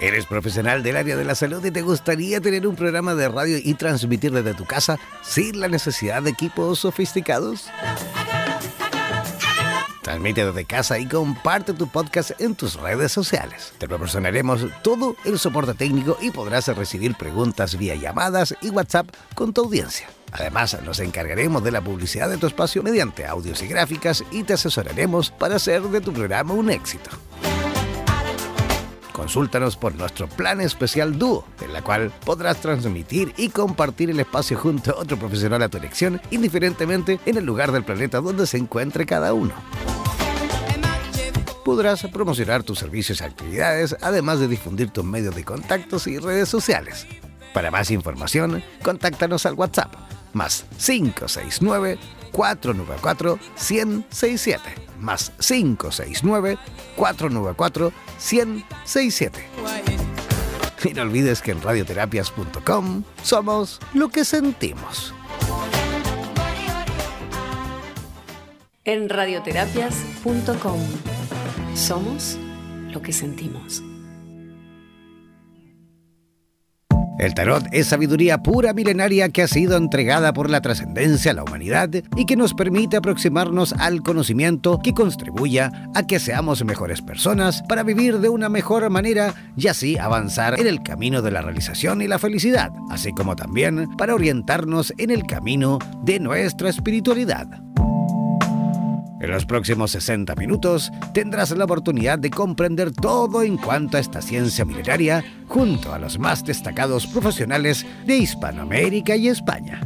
¿Eres profesional del área de la salud y te gustaría tener un programa de radio y transmitir desde tu casa sin la necesidad de equipos sofisticados? Transmite desde casa y comparte tu podcast en tus redes sociales. Te proporcionaremos todo el soporte técnico y podrás recibir preguntas vía llamadas y WhatsApp con tu audiencia. Además, nos encargaremos de la publicidad de tu espacio mediante audios y gráficas y te asesoraremos para hacer de tu programa un éxito. Consúltanos por nuestro plan especial Dúo, en la cual podrás transmitir y compartir el espacio junto a otro profesional a tu elección, indiferentemente en el lugar del planeta donde se encuentre cada uno. Podrás promocionar tus servicios y actividades, además de difundir tus medios de contactos y redes sociales. Para más información, contáctanos al WhatsApp más 569 494 1067 más 569 494 1067. Y no olvides que en radioterapias.com somos lo que sentimos. En radioterapias.com somos lo que sentimos. El tarot es sabiduría pura milenaria que ha sido entregada por la trascendencia a la humanidad y que nos permite aproximarnos al conocimiento que contribuya a que seamos mejores personas para vivir de una mejor manera y así avanzar en el camino de la realización y la felicidad, así como también para orientarnos en el camino de nuestra espiritualidad. En los próximos 60 minutos tendrás la oportunidad de comprender todo en cuanto a esta ciencia milenaria junto a los más destacados profesionales de Hispanoamérica y España.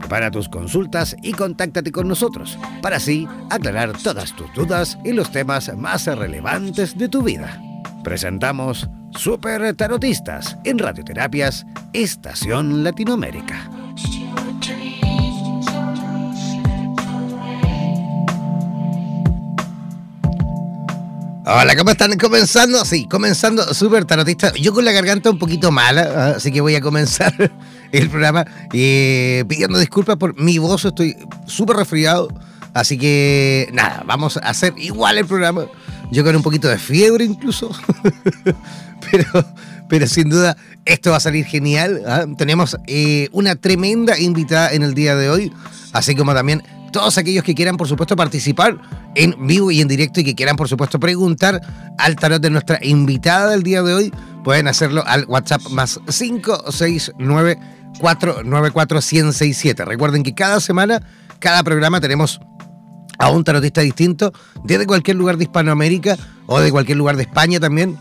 Prepara tus consultas y contáctate con nosotros para así aclarar todas tus dudas y los temas más relevantes de tu vida. Presentamos Super Tarotistas en Radioterapias Estación Latinoamérica. Hola, ¿cómo están? Comenzando, sí, comenzando súper tarotista. Yo con la garganta un poquito mala, ah, así que voy a comenzar el programa eh, pidiendo disculpas por mi voz, estoy súper resfriado. Así que nada, vamos a hacer igual el programa. Yo con un poquito de fiebre incluso. pero, pero sin duda esto va a salir genial. ¿ah? Tenemos eh, una tremenda invitada en el día de hoy, así como también todos aquellos que quieran, por supuesto, participar en vivo y en directo y que quieran, por supuesto, preguntar al tarot de nuestra invitada del día de hoy, pueden hacerlo al WhatsApp más 569 494 1067. Recuerden que cada semana, cada programa tenemos a un tarotista distinto desde cualquier lugar de Hispanoamérica o de cualquier lugar de España también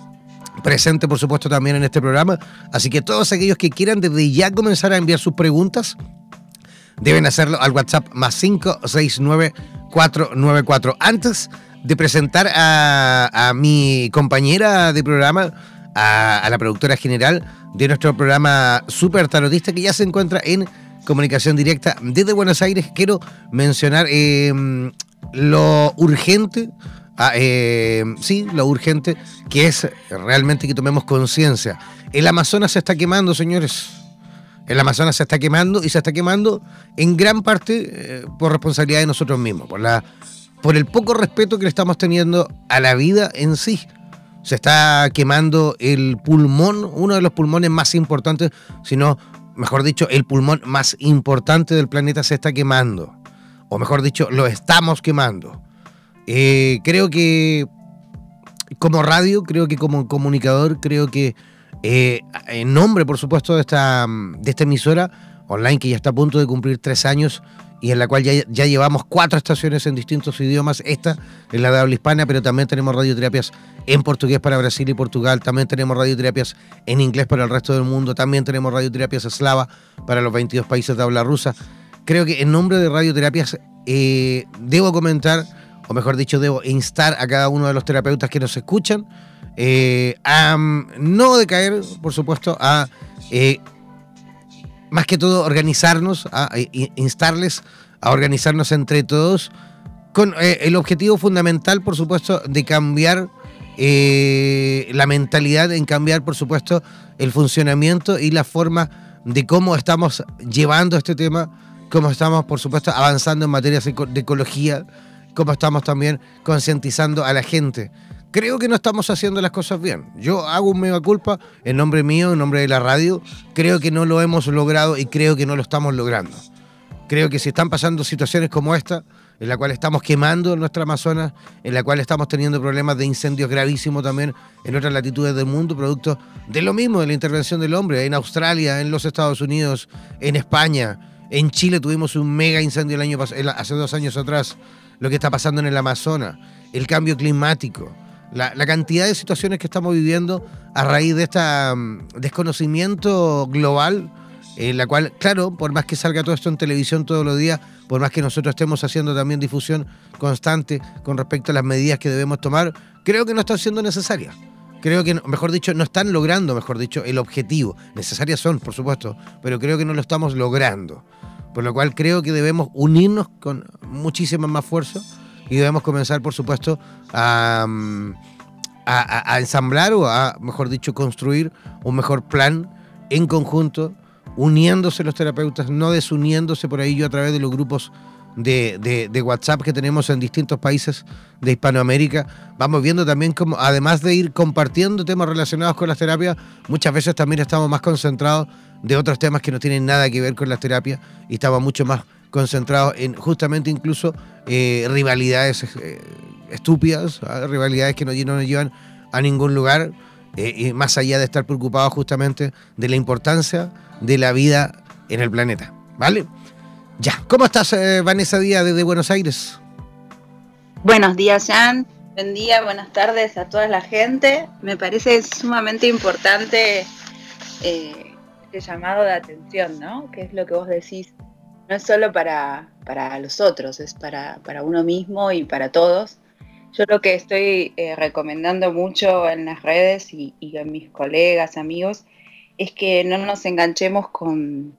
presente por supuesto también en este programa. Así que todos aquellos que quieran desde ya comenzar a enviar sus preguntas, deben hacerlo al WhatsApp más 569-494. Antes de presentar a, mi compañera de programa, a, la productora general de nuestro programa Super Tarotista, que ya se encuentra en comunicación directa desde Buenos Aires, quiero mencionar em, lo urgente. Ah, em, sí, lo urgente que es realmente que tomemos conciencia. El Amazonas se está quemando, señores. El Amazonas se está quemando y se está quemando en gran parte eh, por responsabilidad de nosotros mismos, por, la, por el poco respeto que le estamos teniendo a la vida en sí. Se está quemando el pulmón, uno de los pulmones más importantes, sino, mejor dicho, el pulmón más importante del planeta se está quemando. O mejor dicho, lo estamos quemando. Eh, creo que como radio, creo que como comunicador, creo que eh, en nombre, por supuesto, de esta, de esta emisora online que ya está a punto de cumplir tres años y en la cual ya, ya, llevamos cuatro estaciones en distintos idiomas. Esta es la de habla hispana, pero también tenemos radioterapias en portugués para Brasil y Portugal. También tenemos radioterapias en inglés para el resto del mundo. También tenemos radioterapias eslava para los 22 países de habla rusa. Creo que en nombre de radioterapias eh, debo comentar, o mejor dicho, debo instar a cada uno de los terapeutas que nos escuchan eh, a no decaer, por supuesto, a eh, más que todo organizarnos, a, instarles a organizarnos entre todos con eh, el objetivo fundamental, por supuesto, de cambiar la mentalidad, en cambiar, por supuesto, el funcionamiento y la forma de cómo estamos llevando este tema, cómo estamos, por supuesto, avanzando en materia de ecología, cómo estamos también concientizando a la gente creo que no estamos haciendo las cosas bien. Yo hago un mega culpa en nombre mío, en nombre de la radio. Creo que no lo hemos logrado y creo que no lo estamos logrando. Creo que si están pasando situaciones como esta, en la cual estamos quemando nuestra Amazonas, en la cual estamos teniendo problemas de incendios gravísimos también en otras latitudes del mundo, producto de lo mismo, de la intervención del hombre, en Australia, en los Estados Unidos, en España, en Chile tuvimos un mega incendio el año hace dos años atrás, lo que está pasando en el Amazonas, el cambio climático, la, cantidad de situaciones que estamos viviendo a raíz de este desconocimiento global en la cual, claro, por más que salga todo esto en televisión todos los días, por más que nosotros estemos haciendo también difusión constante con respecto a las medidas que debemos tomar, creo que no están siendo necesarias. Creo que, mejor dicho, no están logrando, mejor dicho, el objetivo. Necesarias son, por supuesto, pero creo que no lo estamos logrando. Por lo cual creo que debemos unirnos con muchísima más fuerza y debemos comenzar, por supuesto, a, a, a ensamblar o a, mejor dicho, construir un mejor plan en conjunto uniéndose los terapeutas, no desuniéndose por ahí yo a través de los grupos de, de, WhatsApp que tenemos en distintos países de Hispanoamérica. Vamos viendo también cómo, además de ir compartiendo temas relacionados con las terapias, muchas veces también estamos más concentrados de otros temas que no tienen nada que ver con las terapias y estamos mucho más concentrados en justamente incluso eh, rivalidades eh, estúpidas, ¿ah? rivalidades que no, no nos llevan a ningún lugar. Eh, más allá de estar preocupados justamente de la importancia de la vida en el planeta. ¿Vale? Ya, ¿cómo estás, Vanessa Díaz, desde Buenos Aires? Buenos días, Jan. Buen día, buenas tardes a toda la gente. Me parece sumamente importante este llamado de atención, ¿no? Que es lo que vos decís. No es solo para, para los otros, es para, para uno mismo y para todos. Yo lo que estoy eh, recomendando mucho en las redes y, y en mis colegas, amigos, es que no nos enganchemos con,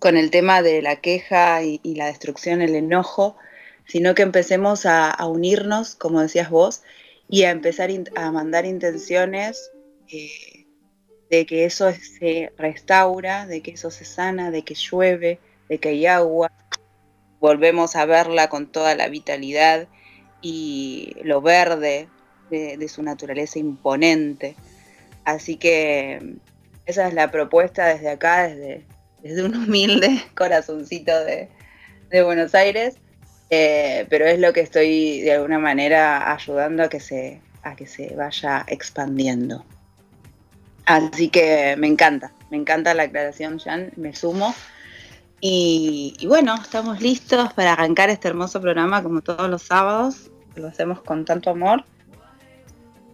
con el tema de la queja y, la destrucción, el enojo, sino que empecemos a, unirnos, como decías vos, y a empezar a mandar intenciones eh, de que eso se restaura, de que eso se sana, de que llueve, de que hay agua, volvemos a verla con toda la vitalidad y lo verde de su naturaleza imponente. Así que esa es la propuesta desde acá, desde, desde un humilde corazoncito de, Buenos Aires, eh, pero es lo que estoy de alguna manera ayudando a que se, a que se vaya expandiendo. Así que me encanta, me encanta la aclaración, Jan, me sumo. Y, y, bueno, estamos listos para arrancar este hermoso programa como todos los sábados. Lo hacemos con tanto amor.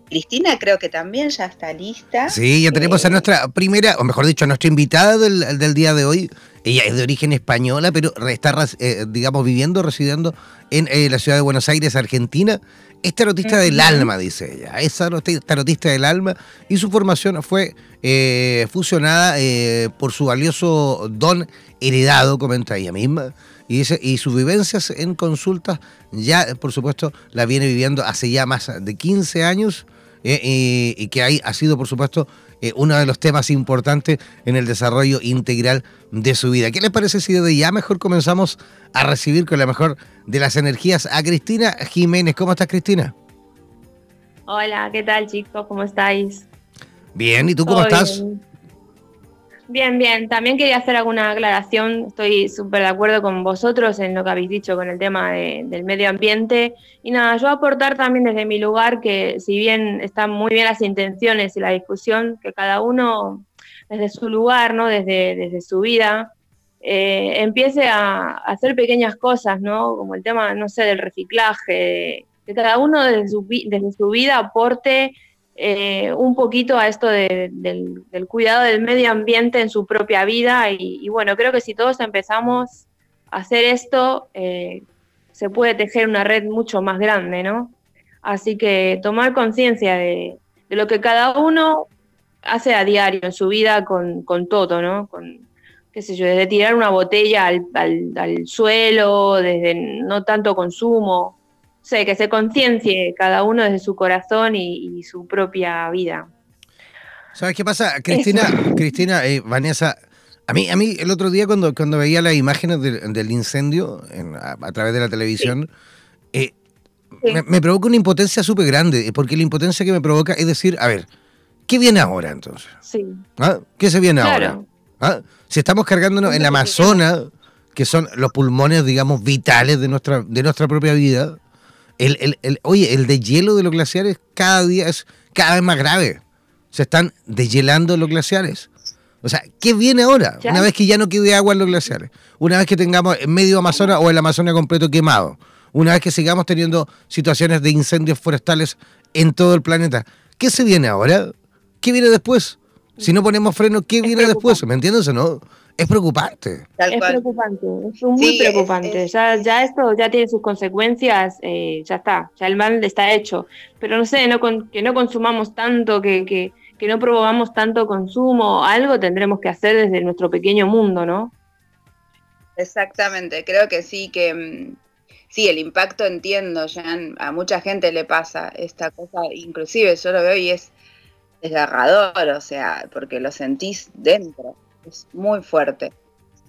Cristina creo que también ya está lista. Sí, ya tenemos a eh, nuestra primera, o mejor dicho, a nuestra invitada del, día de hoy. Ella es de origen española, pero está, eh, digamos, viviendo, residiendo en eh, la ciudad de Buenos Aires, Argentina. Es tarotista del alma, dice ella. Es tarotista del alma y su formación fue fusionada por su valioso don heredado, comenta ella misma. Y, dice, y sus vivencias en consultas ya, por supuesto, la viene viviendo hace ya más de 15 años eh, y, que ha sido, por supuesto, eh, uno de los temas importantes en el desarrollo integral de su vida. ¿Qué les parece si desde ya mejor comenzamos a recibir con la mejor de las energías a Cristina Jiménez? ¿Cómo estás, Cristina? Hola, ¿qué tal, chicos? ¿Cómo estáis? Bien, ¿y tú cómo estás? Bien, bien. También quería hacer alguna aclaración. Estoy súper de acuerdo con vosotros en lo que habéis dicho con el tema del medio ambiente. Y nada, yo aportar también desde mi lugar que si bien están muy bien las intenciones y la discusión, que cada uno desde su lugar, ¿no? desde, desde su vida, eh, empiece a, hacer pequeñas cosas, ¿no? Como el tema, no sé, del reciclaje, que cada uno desde su, desde su vida aporte eh, un poquito a esto del, cuidado del medio ambiente en su propia vida y, bueno, creo que si todos empezamos a hacer esto, eh, se puede tejer una red mucho más grande, ¿no? Así que tomar conciencia de, lo que cada uno hace a diario en su vida con, todo, ¿no? Con, qué sé yo, desde tirar una botella al, al suelo, desde no tanto consumo, sé, que se conciencie cada uno desde su corazón y, su propia vida. ¿Sabes qué pasa? Cristina, Cristina, eh, Vanessa, a mí, a mí el otro día cuando, cuando veía las imágenes del, incendio a, través de la televisión, eh, me, provoca una impotencia súper grande, porque la impotencia que me provoca es decir, a ver, ¿qué viene ahora entonces? Sí. ¿Ah? ¿Qué se viene ahora? ¿Ah? Si estamos cargándonos en la Amazonas, que son los pulmones, digamos, vitales de nuestra, de nuestra propia vida, el, el, el, oye, el deshielo de los glaciares cada día es cada vez más grave. Se están deshielando los glaciares. O sea, ¿qué viene ahora? Una vez que ya no quede agua en los glaciares. Una vez que tengamos en medio Amazonas o el Amazonas completo quemado. Una vez que sigamos teniendo situaciones de incendios forestales en todo el planeta. ¿Qué se viene ahora? ¿Qué viene después? Si no ponemos freno, ¿qué viene después? ¿Me entiendes o no? Es preocupante. es preocupante, es muy preocupante. ya, ya esto ya tiene sus consecuencias, eh, ya está, ya el mal está hecho. Pero no sé, no que no consumamos tanto, que, que, que no promovamos tanto consumo, algo tendremos que hacer desde nuestro pequeño mundo, ¿no? Exactamente, creo que sí, que mm, sí, el impacto entiendo, ya a mucha gente le pasa esta cosa, inclusive yo lo veo y es desgarrador, o sea, porque lo sentís dentro es muy fuerte.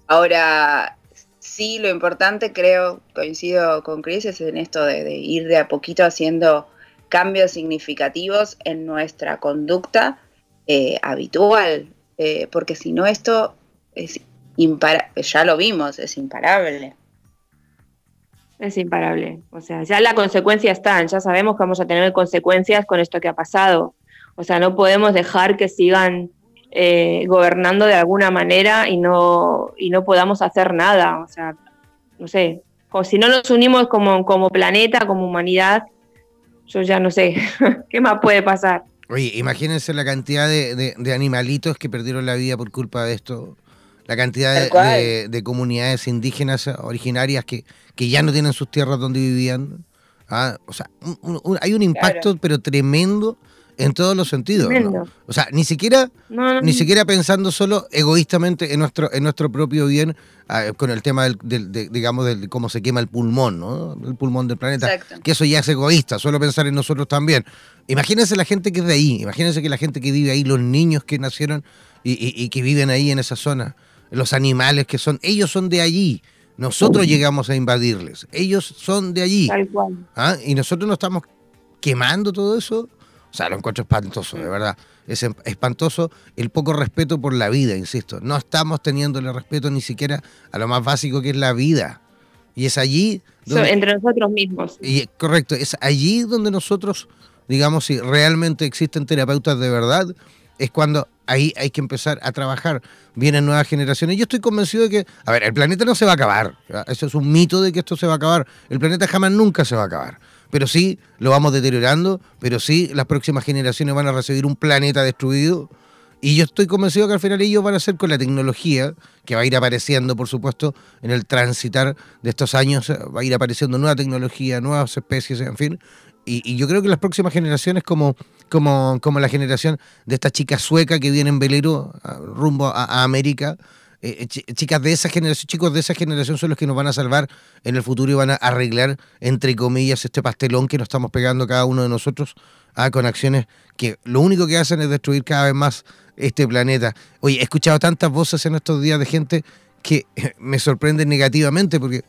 Ahora, sí, lo importante creo, coincido con Chris, es en esto de, ir de a poquito haciendo cambios significativos en nuestra conducta eh, habitual, eh, porque si no esto es imparable, ya lo vimos, es imparable. Es imparable, o sea, ya las consecuencias están, ya sabemos que vamos a tener consecuencias con esto que ha pasado, o sea, no podemos dejar que sigan eh, gobernando de alguna manera y no, y no podamos hacer nada. O sea, no sé, como si no nos unimos como, como planeta, como humanidad, yo ya no sé qué más puede pasar. Oye, imagínense la cantidad de, animalitos que perdieron la vida por culpa de esto, la cantidad de, comunidades indígenas originarias que, que, ya no tienen sus tierras donde vivían. Ah, o sea, hay un impacto pero tremendo en todos los sentidos. O sea, ni siquiera, ni siquiera pensando solo egoístamente en nuestro, en nuestro propio bien, ah, con el tema del, digamos, de cómo se quema el pulmón, ¿no? El pulmón del planeta. Que eso ya es egoísta, solo pensar en nosotros también. Imagínense la gente que es de ahí, imagínense que la gente que vive ahí, los niños que nacieron y, que viven ahí en esa zona, los animales que son, ellos son de allí. Nosotros llegamos a invadirles. Ellos son de allí. ¿Ah? Y nosotros no estamos quemando todo eso. O sea, lo encuentro espantoso, de verdad. Es em, espantoso el poco respeto por la vida, insisto. No estamos teniéndole respeto ni siquiera a lo más básico que es la vida. Y es allí... entre nosotros mismos. Y, correcto, es allí donde nosotros, digamos, si realmente existen terapeutas de verdad, es cuando ahí hay que empezar a trabajar. Vienen nuevas generaciones. Yo estoy convencido de que, a ver, el planeta no se va a acabar. Eso es un mito de que esto se va a acabar. El planeta jamás nunca se va a acabar pero sí lo vamos deteriorando, pero sí las próximas generaciones van a recibir un planeta destruido. Y yo estoy convencido que al final ellos van a ser con la tecnología, que va a ir apareciendo, por supuesto, en el transitar de estos años, va a ir apareciendo nueva tecnología, nuevas especies, en fin. Y, yo creo que las próximas generaciones, como, como, como la generación de esta chica sueca que viene en velero rumbo a América, eh, eh, chicas de esa generación, chicos de esa generación son los que nos van a salvar en el futuro y van a arreglar, entre comillas, este pastelón que nos estamos pegando cada uno de nosotros ah, con acciones que lo único que hacen es destruir cada vez más este planeta. Oye, he escuchado tantas voces en estos días de gente que me sorprenden negativamente porque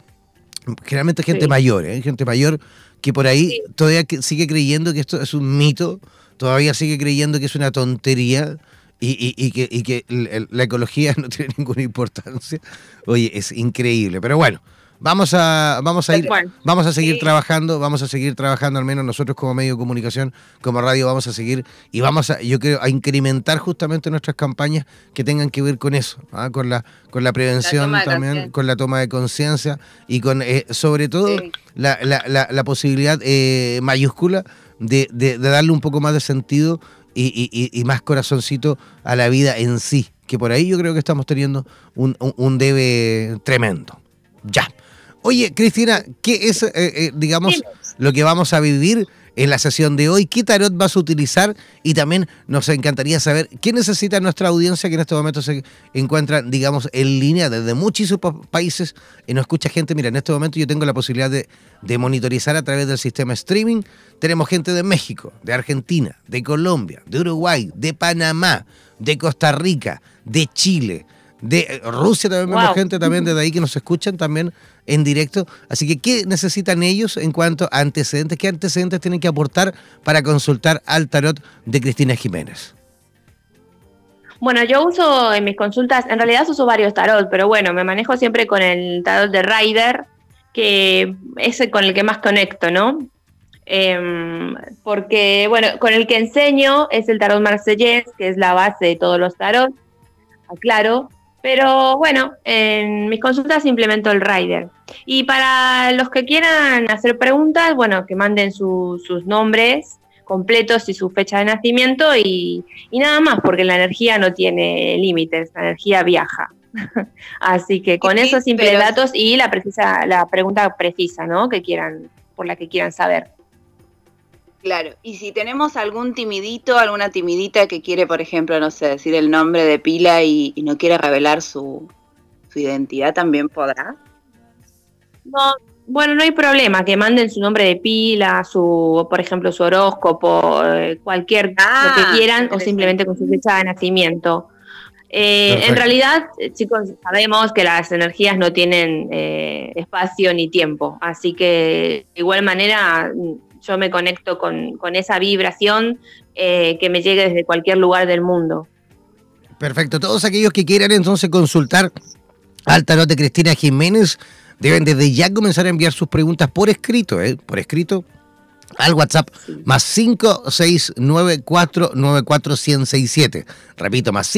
generalmente gente mayor, ¿eh? gente mayor que por ahí todavía sigue creyendo que esto es un mito, todavía sigue creyendo que es una tontería y, y, que, y que la ecología no tiene ninguna importancia. Oye, es increíble. Pero bueno, vamos a, vamos a ir, vamos a seguir trabajando, vamos a seguir trabajando, al menos nosotros como medio de comunicación, como radio, vamos a seguir y vamos a, yo creo, a incrementar justamente nuestras campañas que tengan que ver con eso, ¿ah? con la, con la prevención también, con la toma de conciencia y con eh, sobre todo la, la, la, posibilidad eh, mayúscula de, de, de darle un poco más de sentido y, más corazoncito a la vida en sí, que por ahí yo creo que estamos teniendo un, debe tremendo. Ya. Oye, Cristina, ¿qué es, eh, eh, digamos, lo que vamos a vivir en la sesión de hoy. ¿Qué tarot vas a utilizar? Y también nos encantaría saber qué necesita nuestra audiencia que en este momento se encuentra, digamos, en línea desde muchísimos países y nos escucha gente. Mira, en este momento yo tengo la posibilidad de, de monitorizar a través del sistema streaming. Tenemos gente de México, de Argentina, de Colombia, de Uruguay, de Panamá, de Costa Rica, de Chile de Rusia también vemos gente también desde ahí que nos escuchan también en directo. Así que, ¿qué necesitan ellos en cuanto a antecedentes? ¿Qué antecedentes tienen que aportar para consultar al tarot de Cristina Jiménez? Bueno, yo uso en mis consultas, en realidad uso varios tarot, pero bueno, me manejo siempre con el tarot de Rider, que es con el que más conecto, ¿no? Em, porque, bueno, con el que enseño es el tarot marsellés, que es la base de todos los tarot, aclaro, pero bueno, en mis consultas implemento el Rider. Y para los que quieran hacer preguntas, bueno, que manden sus nombres completos y su fecha de nacimiento y, nada más, porque la energía no tiene límites, la energía viaja. Así que con esos simples datos y la precisa, la pregunta precisa, ¿no? Que quieran, por la que quieran saber. Claro, y si tenemos algún timidito, alguna timidita que quiere, por ejemplo, no sé, decir el nombre de pila y, no quiere revelar su, su identidad, ¿también podrá? No, bueno, no hay problema, que manden su nombre de pila, su, por ejemplo, su horóscopo, eh, cualquier lo que ah, quieran, o simplemente con su fecha de nacimiento. Eh, en realidad, eh, chicos, sabemos que las energías no tienen espacio ni tiempo, así que de igual manera yo me conecto con, con esa vibración que me llegue desde cualquier lugar del mundo. Perfecto, todos aquellos que quieran entonces consultar al tarot de Cristina Jiménez, deben desde ya comenzar a enviar sus preguntas por escrito, ¿eh? por escrito al WhatsApp más 569494167. Repito, más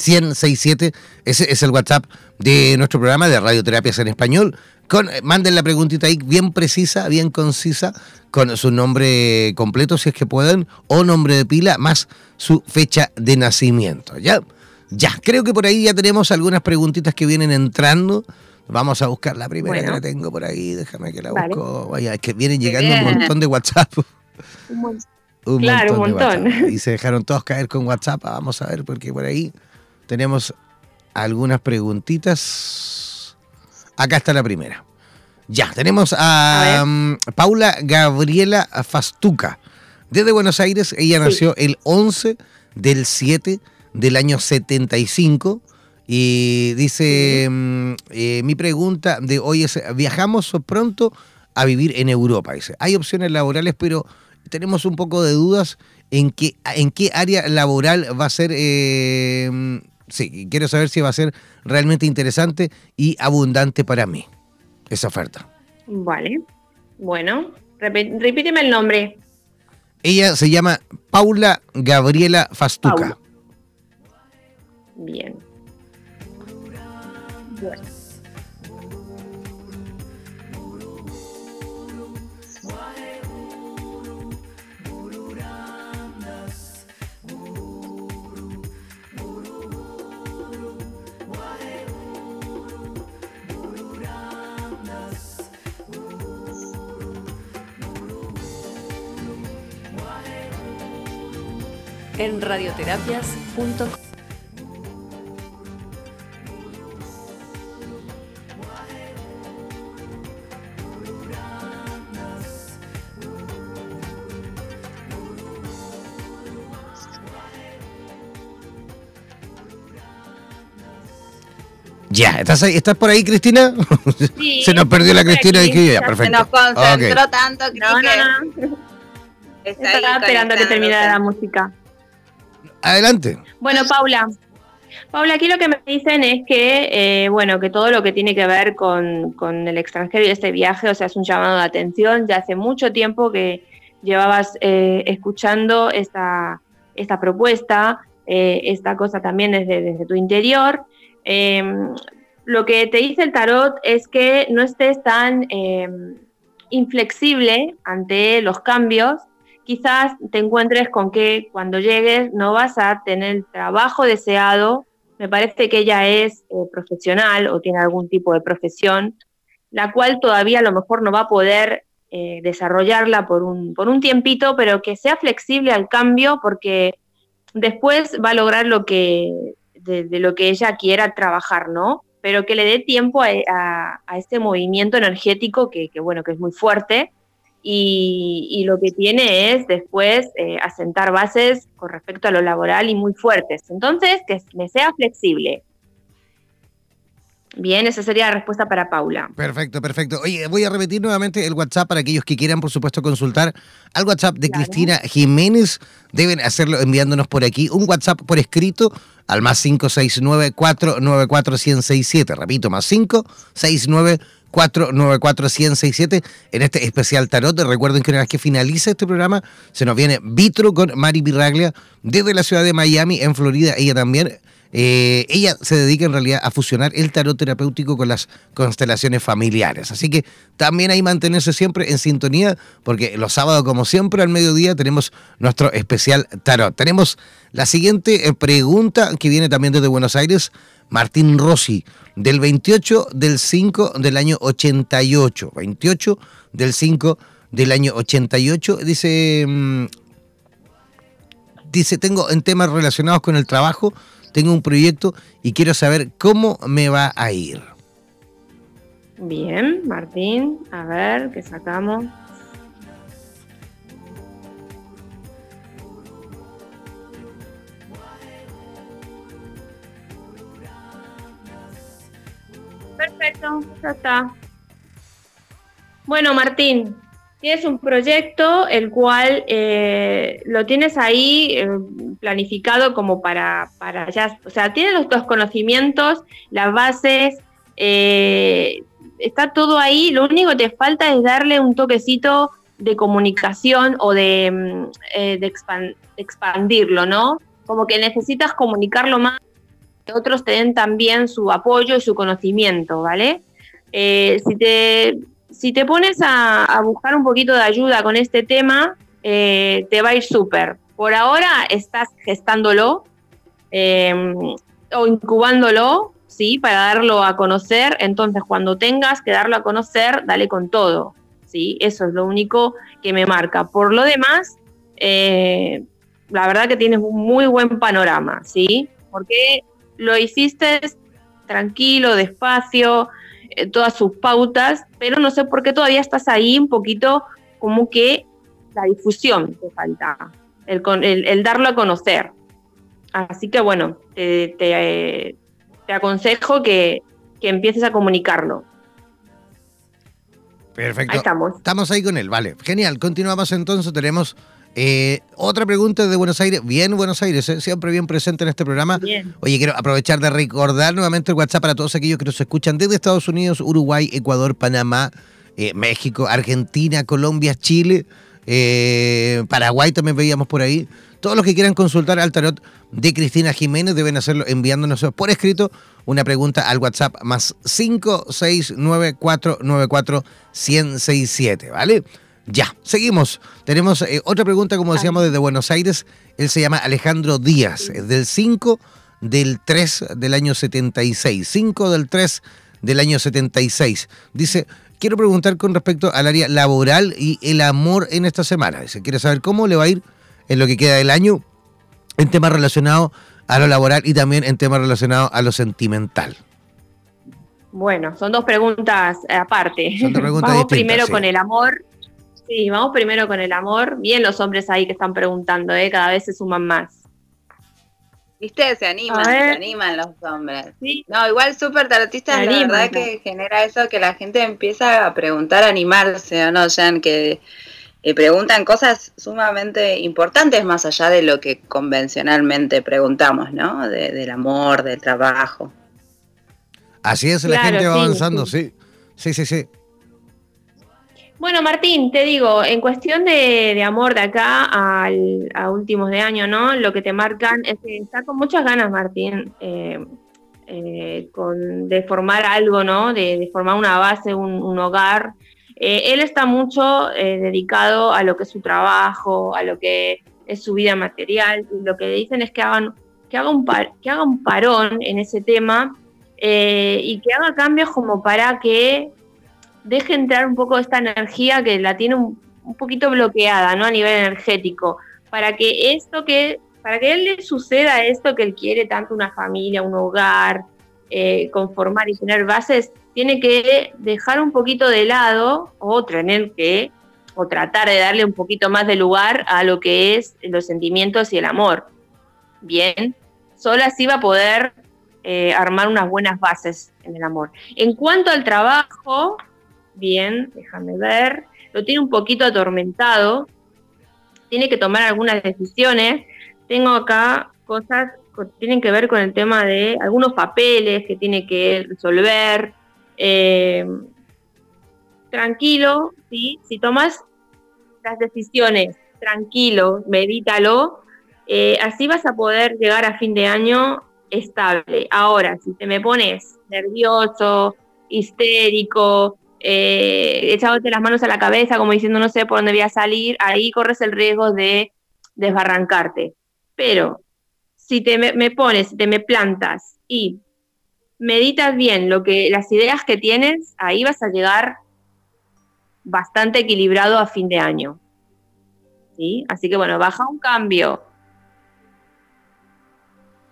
569494167. Ese es el WhatsApp de nuestro programa de Radioterapias en Español. Con, eh, manden la preguntita ahí bien precisa, bien concisa, con su nombre completo si es que pueden, o nombre de pila, más su fecha de nacimiento. ¿Ya? Ya, creo que por ahí ya tenemos algunas preguntitas que vienen entrando. Vamos a buscar la primera que la tengo por ahí. Déjame que la busco. Vaya, es que vienen llegando un montón de WhatsApp. Un, claro, un montón. Y se dejaron todos caer con WhatsApp. Vamos a ver, porque por ahí tenemos algunas preguntitas. Acá está la primera. Ya, tenemos a, mm, Paula Gabriela Fastuca. Desde Buenos Aires, ella nació el 11 del 7 del año 75. Y dice, mm, eh, mi pregunta de hoy es, viajamos pronto a vivir en Europa. Dice, hay opciones laborales, pero tenemos un poco de dudas en qué, en qué área laboral va a ser, eh, sí, quiero saber si va a ser realmente interesante y abundante para mí esa oferta. Vale, bueno, repíteme el nombre. Ella se llama Paula Gabriela Fastuca. Bien. Bueno. En radioterapias.com. Ya, ¿estás, ahí, ¿estás por ahí, Cristina? Sí, Se nos perdió la Cristina y que ya, perfecto. Se nos concentró tanto que... No, no, no. Estaba esperando a que terminara la música. Adelante. Bueno, Paula. Paula, aquí lo que me dicen es que, eh, bueno, que todo lo que tiene que ver con, el extranjero y este viaje, o sea, es un llamado de atención. Ya hace mucho tiempo que llevabas eh, escuchando esta, esta propuesta, eh, esta cosa también desde, desde tu interior. Em, lo que te dice el tarot es que no estés tan em, inflexible ante los cambios. Quizás te encuentres con que cuando llegues no vas a tener el trabajo deseado. Me parece que ella es eh, profesional o tiene algún tipo de profesión, la cual todavía a lo mejor no va a poder eh, desarrollarla por un, por un tiempito, pero que sea flexible al cambio porque después va a lograr lo que de, lo que ella quiera trabajar, ¿no? Pero que le dé tiempo a, este movimiento energético que, bueno, que es muy fuerte y, lo que tiene es después eh, asentar bases con respecto a lo laboral y muy fuertes. Entonces, que me sea flexible. Bien, esa sería la respuesta para Paula. Perfecto, perfecto. Oye, voy a repetir nuevamente el WhatsApp para aquellos que quieran, por supuesto, consultar al WhatsApp de Cristina Jiménez. Deben hacerlo enviándonos por aquí un WhatsApp por escrito al más 569-494-1067. Repito, más 569 494 1067 en este especial tarot. Recuerden que una vez que finalice este programa, se nos viene Vitro con Mari Pirraglia desde la ciudad de Miami, en Florida. Ella también eh, ella se dedica en realidad a fusionar el tarot terapéutico con las constelaciones familiares. Así que también hay mantenerse siempre en sintonía, porque los sábados, como siempre, al mediodía tenemos nuestro especial tarot. Tenemos la siguiente eh, pregunta que viene también desde Buenos Aires. Martín Rossi, del 28 del 5 del año 88. 28 del 5 del año 88. Dice, mm, dice, tengo en temas relacionados con el trabajo tengo un proyecto y quiero saber cómo me va a ir. Bien, Martín, a ver qué sacamos. Perfecto, ya está. Bueno, Martín, Tienes un proyecto el cual eh, lo tienes ahí eh, planificado como para, para ya, o sea, tienes los, dos conocimientos, las bases, eh, está todo ahí, lo único que te falta es darle un toquecito de comunicación o de, mm, de expandirlo, ¿no? Como que necesitas comunicarlo más, que otros te den también su apoyo y su conocimiento, ¿vale? si te si te pones a, buscar un poquito de ayuda con este tema, eh, te va a ir súper. Por ahora estás gestándolo eh, o incubándolo, ¿sí? Para darlo a conocer. Entonces, cuando tengas que darlo a conocer, dale con todo, ¿sí? Eso es lo único que me marca. Por lo demás, eh, la verdad que tienes un muy buen panorama, ¿sí? Porque lo hiciste tranquilo, despacio, eh, todas sus pautas, pero no sé por qué todavía estás ahí un poquito como que la difusión te falta, el, el, darlo a conocer. Así que bueno, te, te, aconsejo que, que empieces a comunicarlo. Perfecto. Ahí estamos. Estamos ahí con él, vale. Genial. Continuamos entonces. Tenemos eh, otra pregunta de Buenos Aires, bien Buenos Aires, eh, siempre bien presente en este programa. Oye, quiero aprovechar de recordar nuevamente el WhatsApp para todos aquellos que nos escuchan desde Estados Unidos, Uruguay, Ecuador, Panamá, eh, México, Argentina, Colombia, Chile, Paraguay también veíamos por ahí. Todos los que quieran consultar al tarot de Cristina Jiménez deben hacerlo enviándonos por escrito una pregunta al WhatsApp más 569494167, ¿vale? Ya, seguimos. Tenemos eh, otra pregunta, como decíamos, desde Buenos Aires. Él se llama Alejandro Díaz, es del 5 del 3 del año 76. 5 del 3 del año 76. Dice, quiero preguntar con respecto al área laboral y el amor en esta semana. Dice, quiere saber cómo le va a ir en lo que queda del año en temas relacionados a lo laboral y también en temas relacionados a lo sentimental. Bueno, son dos preguntas aparte. Son dos preguntas Vamos primero con el amor Sí, vamos primero con el amor. Bien los hombres ahí que están preguntando, ¿eh? cada vez se suman más. ¿Viste? Se animan, se animan los hombres. No, igual súper tarotista, la verdad que genera eso que la gente empieza a preguntar, a animarse, ¿no, Jan? Que eh, preguntan cosas sumamente importantes más allá de lo que convencionalmente preguntamos, ¿no? del amor, del trabajo. Así es, la gente va avanzando, sí. Sí, sí, sí. Bueno, Martín, te digo, en cuestión de, amor de acá al, a últimos de año, ¿no? Lo que te marcan es que está con muchas ganas, Martín, eh, eh, con, de formar algo, ¿no? De, formar una base, un, hogar. Eh, él está mucho dedicado a lo que es su trabajo, a lo que es su vida material, y lo que dicen es que hagan, que haga un, que haga un parón en ese tema y que haga cambios como para que deje entrar un poco esta energía que la tiene un, poquito bloqueada, ¿no? A nivel energético, para que esto que, para que él le suceda esto que él quiere, tanto una familia, un hogar, eh, conformar y tener bases, tiene que dejar un poquito de lado o tener que, o tratar de darle un poquito más de lugar a lo que es los sentimientos y el amor. Bien, solo así va a poder eh, armar unas buenas bases en el amor. En cuanto al trabajo, bien, déjame ver, lo tiene un poquito atormentado, tiene que tomar algunas decisiones. Tengo acá cosas que tienen que ver con el tema de algunos papeles que tiene que resolver. Eh, tranquilo, ¿sí? si tomas las decisiones tranquilo, medítalo, eh, así vas a poder llegar a fin de año estable. Ahora, si te me pones nervioso, histérico, eh, echándote las manos a la cabeza, como diciendo no sé por dónde voy a salir, ahí corres el riesgo de desbarrancarte. Pero si te me, pones, te me plantas y meditas bien lo que, las ideas que tienes, ahí vas a llegar bastante equilibrado a fin de año. ¿Sí? Así que bueno, baja un cambio,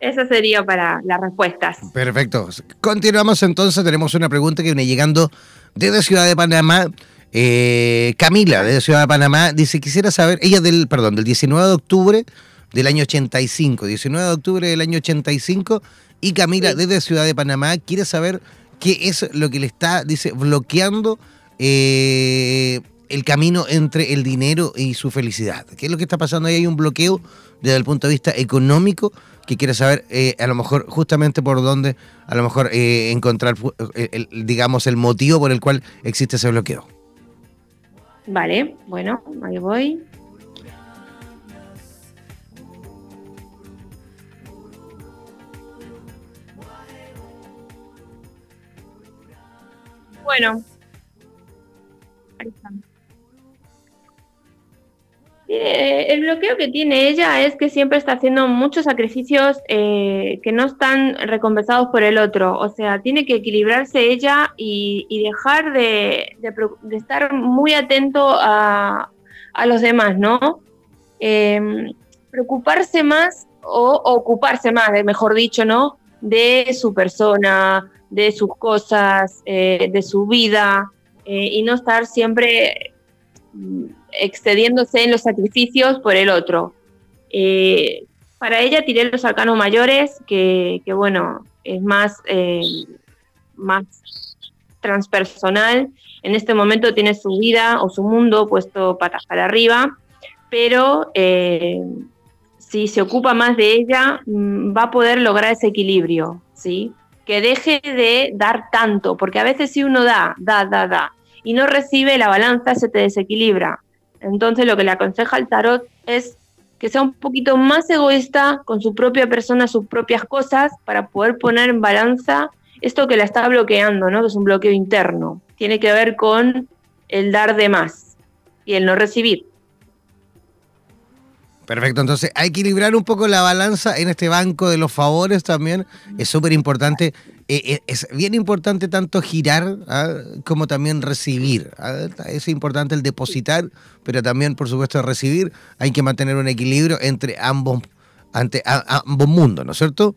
eso sería para las respuestas. Perfecto. Continuamos entonces. Tenemos una pregunta que viene llegando desde Ciudad de Panamá. Eh, Camila, desde Ciudad de Panamá, dice, quisiera saber, ella del, perdón, del 19 de octubre del año 85, 19 de octubre del año 85, y Camila, desde Ciudad de Panamá, quiere saber qué es lo que le está, dice, bloqueando eh, el camino entre el dinero y su felicidad. ¿Qué es lo que está pasando ahí? Hay un bloqueo desde el punto de vista económico que quiere saber eh, a lo mejor justamente por dónde a lo mejor eh, encontrar eh, digamos el motivo por el cual existe ese bloqueo. Vale, bueno, ahí voy. Bueno, Eh, el bloqueo que tiene ella es que siempre está haciendo muchos sacrificios eh, que no están recompensados por el otro. O sea, tiene que equilibrarse ella y, dejar de, estar muy atento a, los demás, ¿no? Em, preocuparse más o, ocuparse más, mejor dicho, ¿no? De su persona, de sus cosas, eh, de su vida y no estar siempre excediéndose en los sacrificios por el otro. Eh, para ella tiré los arcanos mayores, que, bueno, es más, eh, más transpersonal. En este momento tiene su vida o su mundo puesto patas para arriba, pero eh, si se ocupa más de ella, mm, va a poder lograr ese equilibrio, ¿sí? Que deje de dar tanto, porque a veces si uno da, da, da, da, y no recibe, la balanza se te desequilibra. Entonces lo que le aconseja el tarot es que sea un poquito más egoísta con su propia persona, sus propias cosas, para poder poner en balanza esto que la está bloqueando, ¿no? Que es un bloqueo interno. Tiene que ver con el dar de más y el no recibir. Perfecto, entonces hay que equilibrar un poco la balanza en este banco de los favores también. Es súper importante, eh, eh, es bien importante tanto girar ¿ah? como también recibir. ¿ah? Es importante el depositar, pero también, por supuesto, recibir. Hay que mantener un equilibrio entre ambos, ante, ambos mundos, ¿no es cierto?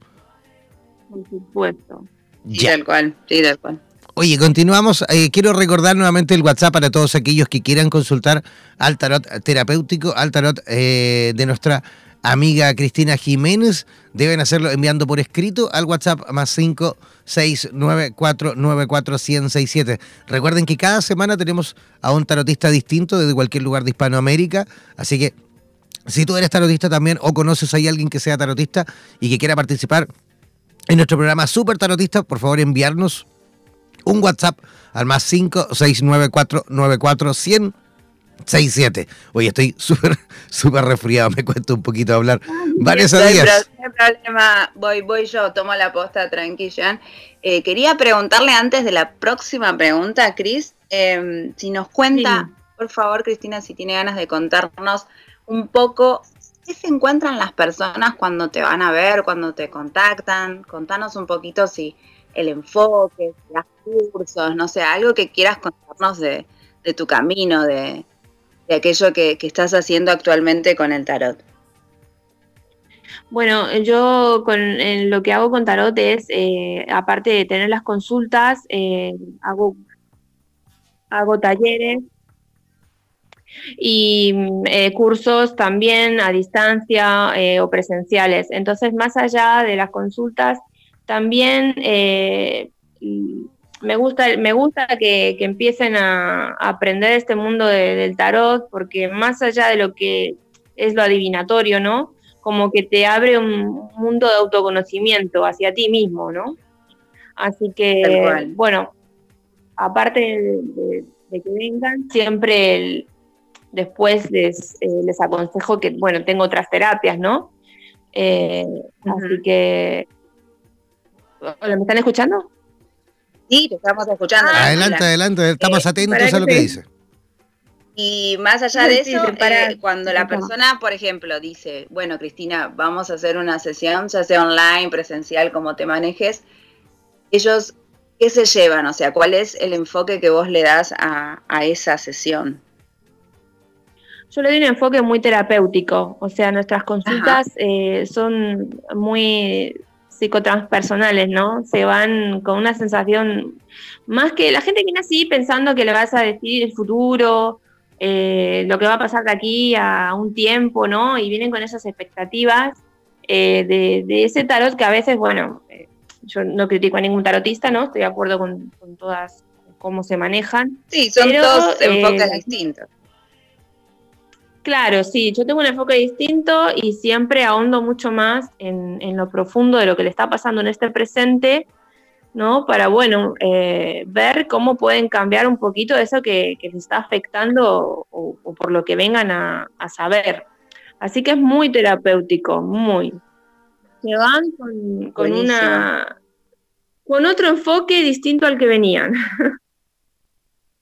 Por supuesto. Sí, tal cual, sí, tal cual. Oye, continuamos. Eh, quiero recordar nuevamente el WhatsApp para todos aquellos que quieran consultar al tarot terapéutico, al tarot eh, de nuestra amiga Cristina Jiménez. Deben hacerlo enviando por escrito al WhatsApp más 569494167. Recuerden que cada semana tenemos a un tarotista distinto desde cualquier lugar de Hispanoamérica, así que si tú eres tarotista también o conoces a alguien que sea tarotista y que quiera participar en nuestro programa Super Tarotista, por favor enviarnos un WhatsApp al más 569494100 67. Oye, estoy súper, súper resfriado, me cuento un poquito a hablar. Varios días. No hay problema, voy, voy yo, tomo la posta tranquila. Eh, quería preguntarle antes de la próxima pregunta, Cris, em, si nos cuenta, por favor, Cristina, si tiene ganas de contarnos un poco qué se encuentran las personas cuando te van a ver, cuando te contactan. Contanos un poquito si el enfoque, los cursos, no sé, algo que quieras contarnos de, tu camino, de, aquello que, estás haciendo actualmente con el tarot. Bueno, yo con lo que hago con tarot es, eh, aparte de tener las consultas, eh, hago, hago talleres y eh, cursos también a distancia o presenciales. Entonces, más allá de las consultas, también me gusta, me gusta que, empiecen a, aprender este mundo del tarot, porque más allá de lo que es lo adivinatorio, ¿no? Como que te abre un mundo de autoconocimiento hacia ti mismo, ¿no? Así que, bueno, aparte de, que vengan, siempre después les, eh, les, aconsejo que, bueno, tengo otras terapias, ¿no? Eh, así que... ¿Me están escuchando? Sí, te estamos escuchando. Ah, adelante, adelante, estamos eh, atentos a lo que dice. Y más allá de eso, eh, cuando la persona, por ejemplo, dice, bueno, Cristina, vamos a hacer una sesión, ya sea online, presencial, como te manejes, ellos, ¿qué se llevan? O sea, ¿cuál es el enfoque que vos le das a, esa sesión? Yo le doy un enfoque muy terapéutico, o sea, nuestras consultas eh, son muy psicotranspersonales, ¿no? Se van con una sensación, más que la gente viene así pensando que le vas a decir el futuro, eh, lo que va a pasar de aquí a un tiempo, ¿no? Y vienen con esas expectativas eh, de, ese tarot que a veces, bueno, eh, yo no critico a ningún tarotista, ¿no? Estoy de acuerdo con, todas cómo se manejan. Sí, son dos enfoques distintos. Claro, sí, yo tengo un enfoque distinto y siempre ahondo mucho más en, lo profundo de lo que le está pasando en este presente, ¿no? Para, bueno, eh, ver cómo pueden cambiar un poquito eso que, que les está afectando o, por lo que vengan a, saber. Así que es muy terapéutico, muy. Se van con, con una con otro enfoque distinto al que venían.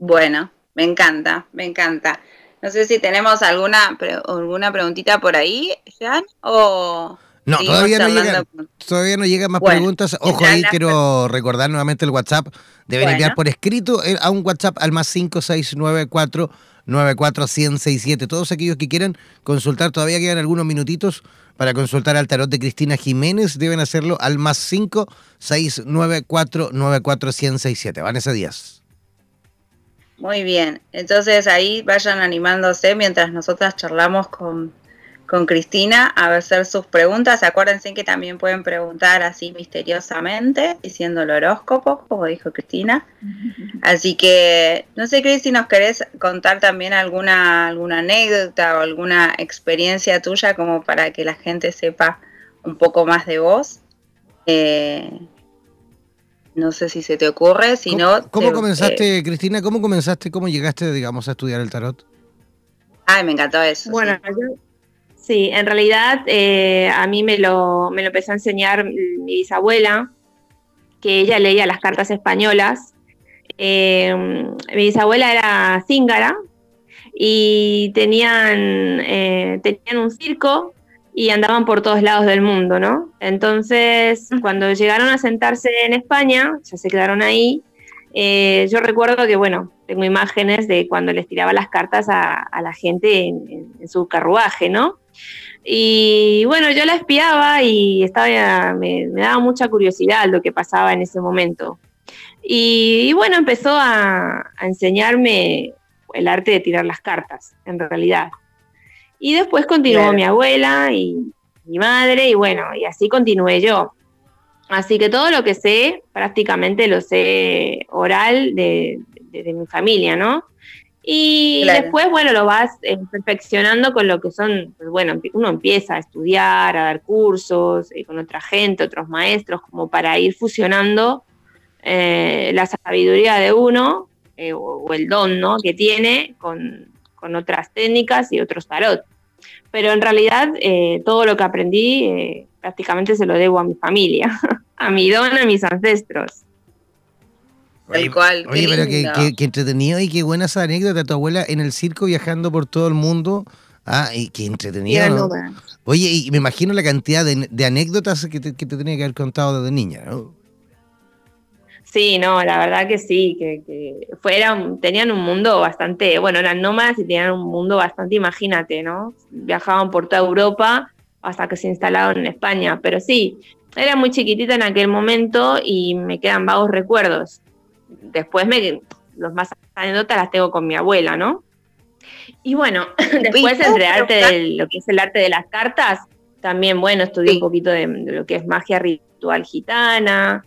Bueno, me encanta, me encanta. No sé si tenemos alguna, alguna preguntita por ahí, Jan, o... No, todavía no, llega, todavía no llegan más preguntas. Ojo, ahí quiero recordar nuevamente el WhatsApp. Deben enviar por escrito eh, a un WhatsApp al más 5694 94167. Todos aquellos que quieran consultar, todavía quedan algunos minutitos para consultar al tarot de Cristina Jiménez. Deben hacerlo al más 5694 94167. Vanessa Díaz. Muy bien, entonces ahí vayan animándose mientras nosotras charlamos con, Cristina a hacer sus preguntas. Acuérdense que también pueden preguntar así misteriosamente, diciendo el horóscopo, como dijo Cristina. Así que, no sé, Cris, si nos querés contar también alguna, alguna anécdota o alguna experiencia tuya como para que la gente sepa un poco más de vos. Eh, no sé si se te ocurre, si no... ¿Cómo, comenzaste, Cristina? ¿Cómo comenzaste, cómo llegaste, digamos, a estudiar el tarot? Ay, me encantó eso. Bueno, sí. en realidad eh, a mí me lo, me lo empezó a enseñar mi bisabuela, que ella leía las cartas españolas. Eh, mi bisabuela era cíngara y tenían, eh, tenían un circo y andaban por todos lados del mundo, ¿no? Entonces, cuando llegaron a sentarse en España, ya se quedaron ahí, eh, yo recuerdo que, bueno, tengo imágenes de cuando les tiraba las cartas a, la gente en, su carruaje, ¿no? Y bueno, yo la espiaba y estaba, me, daba mucha curiosidad lo que pasaba en ese momento. Y, bueno, empezó a, a enseñarme el arte de tirar las cartas, en realidad. Y después continuó mi abuela y mi madre, y bueno, y así continué yo. Así que todo lo que sé, prácticamente lo sé oral de, mi familia, ¿no? Y después, bueno, lo vas eh, perfeccionando con lo que son, pues bueno, uno empieza a estudiar, a dar cursos eh, con otra gente, otros maestros, como para ir fusionando eh, la sabiduría de uno o, el don, ¿no? Que tiene con, con otras técnicas y otros tarot. Pero en realidad eh, todo lo que aprendí eh, prácticamente se lo debo a mi familia, a mi don, a mis ancestros. Oye, cual, oye pero qué, entretenido y qué buena esa anécdota de tu abuela en el circo viajando por todo el mundo. Ah, y qué entretenido. Oye, y me imagino la cantidad de, anécdotas que te, que te tenía que haber contado desde niña, ¿no? Sí, no, la verdad que sí, que, que tenían un mundo bastante, bueno, eran nómadas y tenían un mundo bastante, imagínate, ¿no? Viajaban por toda Europa hasta que se instalaron en España, pero sí, era muy chiquitita en aquel momento y me quedan vagos recuerdos. Después me, los más anécdotas las tengo con mi abuela, ¿no? Y bueno, después entre arte de lo que es el arte de las cartas, también, bueno, estudié un poquito de, lo que es magia ritual gitana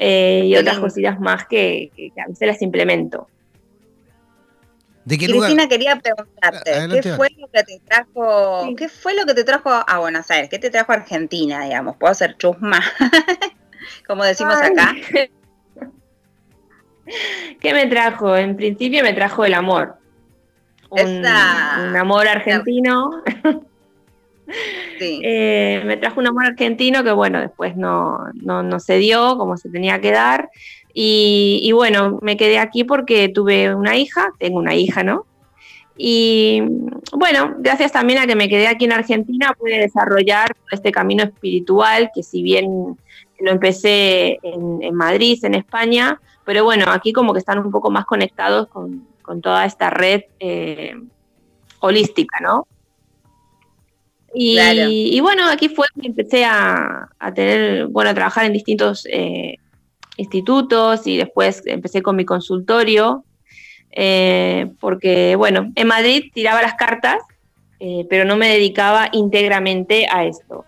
eh, y otras cositas más que, a veces las implemento. ¿De qué Cristina quería preguntarte, ah, ¿qué fue lo que te trajo, qué fue lo que te trajo a Buenos Aires? ¿Qué te trajo a Argentina, digamos? ¿Puedo hacer chusma? Como decimos acá. ¿Qué me trajo? En principio me trajo el amor. Un, amor argentino. Eh, me trajo un amor argentino que bueno, después no, no, se dio como se tenía que dar. Y, bueno, me quedé aquí porque tuve una hija, tengo una hija, ¿no? Y bueno, gracias también a que me quedé aquí en Argentina, pude desarrollar este camino espiritual que si bien lo empecé en, Madrid, en España, pero bueno, aquí como que están un poco más conectados con, toda esta red eh, holística, ¿no? Y, bueno, aquí fue que empecé a, tener, bueno, a trabajar en distintos eh, institutos y después empecé con mi consultorio, eh, porque bueno, en Madrid tiraba las cartas, pero no me dedicaba íntegramente a esto.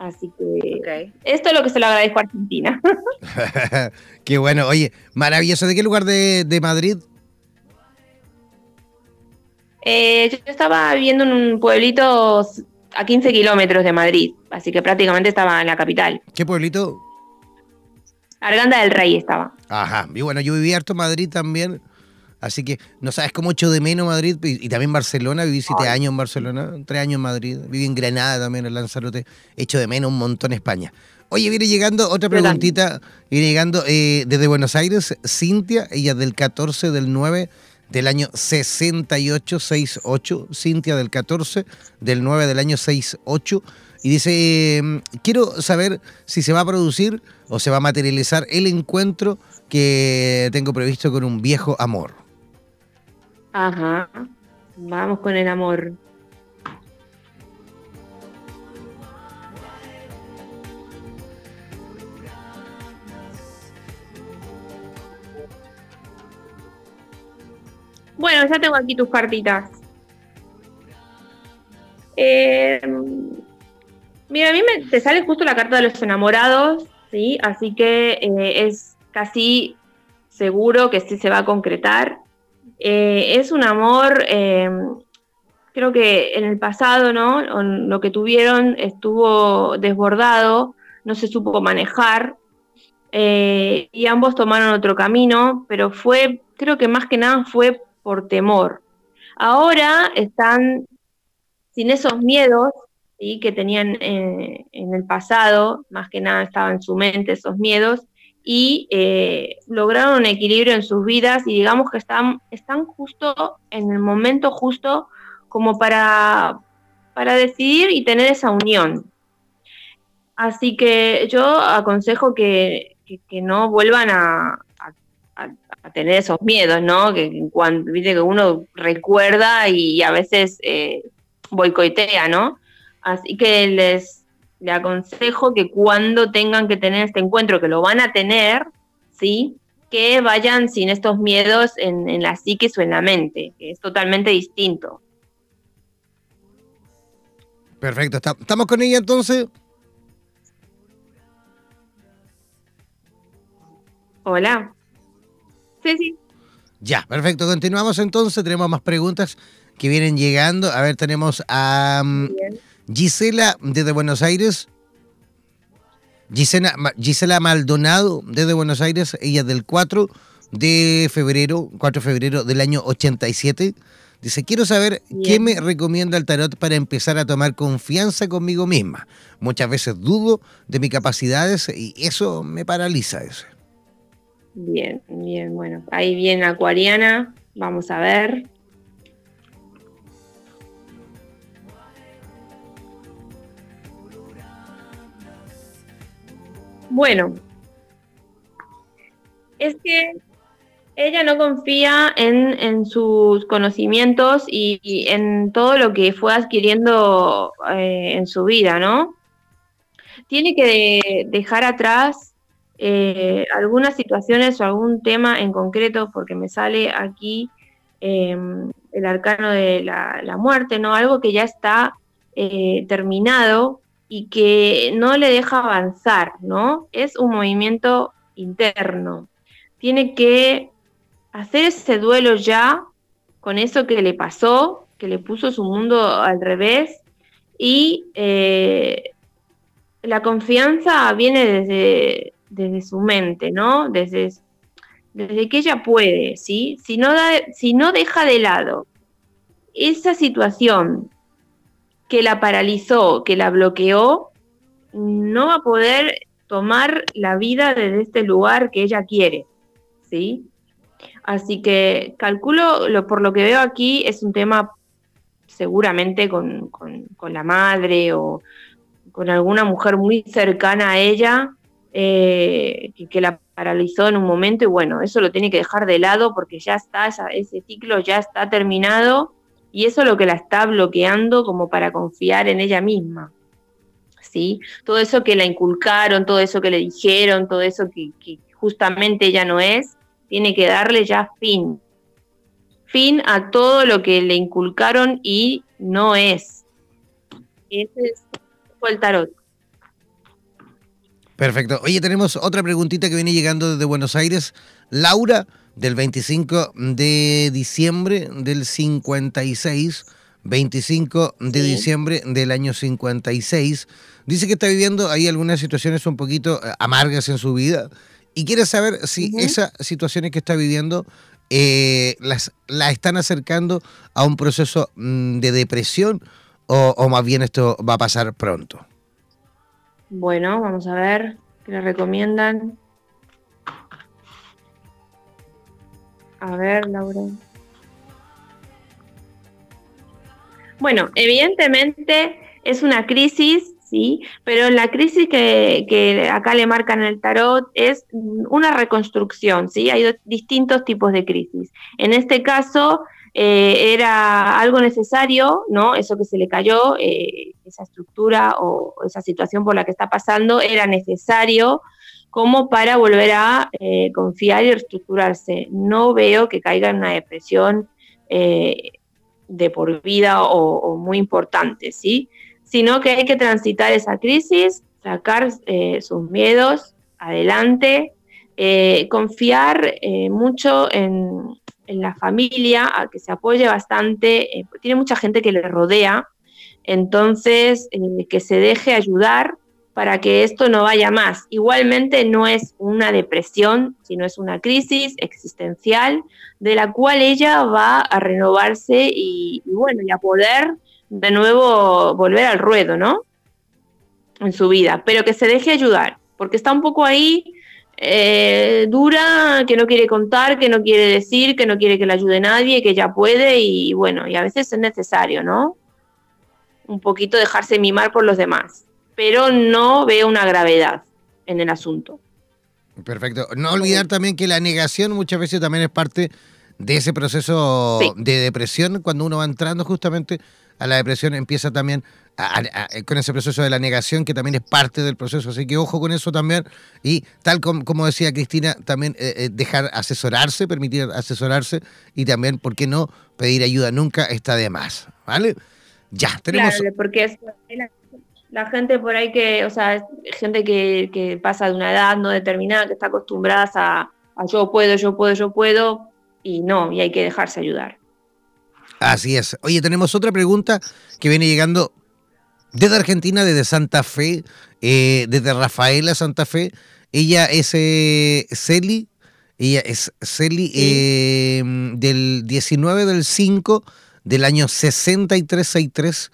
Así que esto es lo que se lo agradezco a Argentina. Qué bueno. Oye, maravilloso. ¿De qué lugar de, Madrid? Eh, yo estaba viviendo en un pueblito a 15 kilómetros de Madrid, así que prácticamente estaba en la capital. ¿Qué pueblito? Arganda del Rey estaba. Ajá, y bueno, yo viví harto en Madrid también, Así que no sabes cómo echo de menos Madrid y, también Barcelona. Viví siete años en Barcelona, tres años en Madrid. Viví en Granada también, en Lanzarote. Echo de menos un montón España. Oye, viene llegando otra preguntita. Viene llegando eh, desde Buenos Aires, Cintia, ella del 14 del 9 del año 68, 68. Cintia del 14 del 9 del año 68. Y dice, em, quiero saber si se va a producir o se va a materializar el encuentro que tengo previsto con un viejo amor. Ajá. Vamos con el amor. Bueno, ya tengo aquí tus cartitas. Eh, mira, a mí me, te sale justo la carta de los enamorados, ¿sí? Así que eh, es casi seguro que sí se va a concretar. Eh, es un amor, creo que en el pasado, ¿no? Lo que tuvieron estuvo desbordado, no se supo manejar y ambos tomaron otro camino, pero fue, creo que más que nada fue por temor. Ahora están sin esos miedos ¿sí? que tenían en el pasado, más que nada estaban en su mente esos miedos, y eh, lograron un equilibrio en sus vidas y digamos que están, están justo en el momento justo como para, para decidir y tener esa unión. Así que yo aconsejo que, no vuelvan a, tener esos miedos, ¿no? Que cuando viste que uno recuerda y a veces eh, boicotea, ¿no? Así que les, le aconsejo que cuando tengan que tener este encuentro, que lo van a tener, ¿sí? que vayan sin estos miedos en, la psique o en la mente, que es totalmente distinto. Perfecto, ¿estamos con ella entonces? Hola. Sí, sí. Ya, perfecto. Continuamos entonces. Tenemos más preguntas que vienen llegando. A ver, tenemos a... Gisela desde Buenos Aires. Gisela, Gisela Maldonado desde Buenos Aires, ella del 4 de febrero, 4 de febrero del año 87. Dice, quiero saber qué me recomienda el tarot para empezar a tomar confianza conmigo misma. Muchas veces dudo de mis capacidades y eso me paraliza. Ese. Bien, bien, bueno. Ahí viene Acuariana, vamos a ver. Bueno, es que ella no confía en, sus conocimientos y, en todo lo que fue adquiriendo eh, en su vida, ¿no? Tiene que dejar atrás eh, algunas situaciones o algún tema en concreto, porque me sale aquí em, el arcano de la, muerte, ¿no? Algo que ya está eh, terminado y que no le deja avanzar, ¿no? Es un movimiento interno. Tiene que hacer ese duelo ya con eso que le pasó, que le puso su mundo al revés y eh, la confianza viene desde, desde su mente, ¿no? Desde, desde que ella puede, ¿sí? Si no, si no deja de lado esa situación que la paralizó, que la bloqueó, no va a poder tomar la vida desde este lugar que ella quiere, ¿sí? Así que calculo, lo, por lo que veo aquí, es un tema seguramente con, con la madre o con alguna mujer muy cercana a ella eh, que, la paralizó en un momento y bueno, eso lo tiene que dejar de lado porque ya está, ese ciclo ya está terminado y eso es lo que la está bloqueando como para confiar en ella misma. ¿Sí? Todo eso que la inculcaron, todo eso que le dijeron, todo eso que, que justamente ella no es, tiene que darle ya fin. Fin a todo lo que le inculcaron y no es. Ese es el tarot. Perfecto. Oye, tenemos otra preguntita que viene llegando desde Buenos Aires. Laura, del 25 de diciembre del 56, 25 de diciembre del año 56. Dice que está viviendo ahí algunas situaciones un poquito eh, amargas en su vida y quiere saber si esas situaciones que está viviendo eh, las, la están acercando a un proceso mm, de depresión o, más bien esto va a pasar pronto? Bueno, vamos a ver qué le recomiendan. A ver, Laura. Bueno, evidentemente es una crisis, sí, pero la crisis que, que, acá le marcan el tarot es una reconstrucción, sí. Hay distintos tipos de crisis. En este caso, eh, era algo necesario, ¿no? Eso que se le cayó, eh, esa estructura o esa situación por la que está pasando, era necesario como para volver a eh, confiar y reestructurarse. No veo que caiga en una depresión de por vida o, muy importante, ¿sí? Sino que hay que transitar esa crisis, sacar sus miedos adelante, confiar mucho en, en la familia, a que se apoye bastante, eh, tiene mucha gente que le rodea, entonces eh, que se deje ayudar para que esto no vaya más. Igualmente no es una depresión, sino es una crisis existencial de la cual ella va a renovarse y, y bueno, y a poder de nuevo volver al ruedo, ¿no? En su vida, pero que se deje ayudar, porque está un poco ahí eh, dura, que no quiere contar, que no quiere decir, que no quiere que le ayude nadie, que ya puede y bueno, y a veces es necesario, ¿no? Un poquito dejarse mimar por los demás, pero no veo una gravedad en el asunto. Perfecto. No olvidar también que la negación muchas veces también es parte de ese proceso de depresión cuando uno va entrando justamente a la depresión empieza también con ese proceso de la negación que también es parte del proceso. Así que ojo con eso también. Y tal como, decía Cristina, también eh, eh, dejar asesorarse, permitir asesorarse y también, ¿por qué no? Pedir ayuda nunca está de más. ¿Vale? Ya, tenemos... Claro, porque es la, gente por ahí que, o sea, gente que, pasa de una edad no determinada, que está acostumbrada a, a yo puedo, yo puedo, yo puedo, y no, y hay que dejarse ayudar. Así es. Oye, tenemos otra pregunta que viene llegando desde Argentina, desde Santa Fe, eh, desde Rafaela Santa Fe. Ella es eh, Celi, ella es Celi eh, del 19 del 5 del año 6363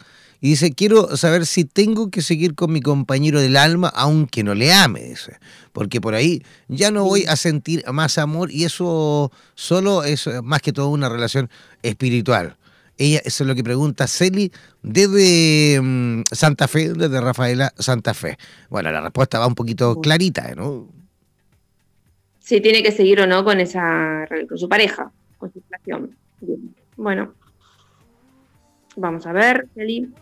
y dice, quiero saber si tengo que seguir con mi compañero del alma aunque no le ame, dice, porque por ahí ya no voy a sentir más amor y eso solo es más que todo una relación espiritual. Ella, eso es lo que pregunta Celi desde mm, Santa Fe, desde Rafaela Santa Fe. Bueno, la respuesta va un poquito clarita, ¿no? Sí, tiene que seguir o no con esa con su pareja, con su relación. Bueno, vamos a ver, Celi.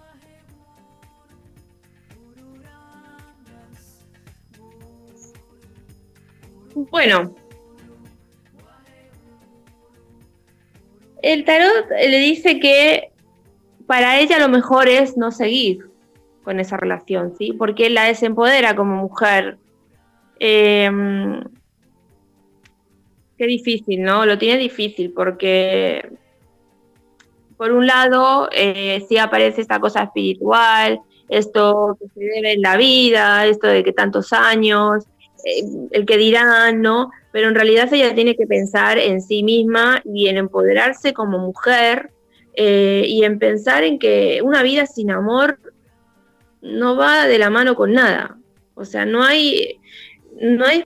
Bueno, el tarot le dice que para ella lo mejor es no seguir con esa relación, ¿sí? Porque la desempodera como mujer. Em, qué difícil, ¿no? Lo tiene difícil porque, por un lado, eh, sí aparece esta cosa espiritual, esto que se debe en la vida, esto de que tantos años, eh, el que dirán, ¿no? Pero en realidad ella tiene que pensar en sí misma y en empoderarse como mujer eh, y en pensar en que una vida sin amor no va de la mano con nada. O sea, no hay, no hay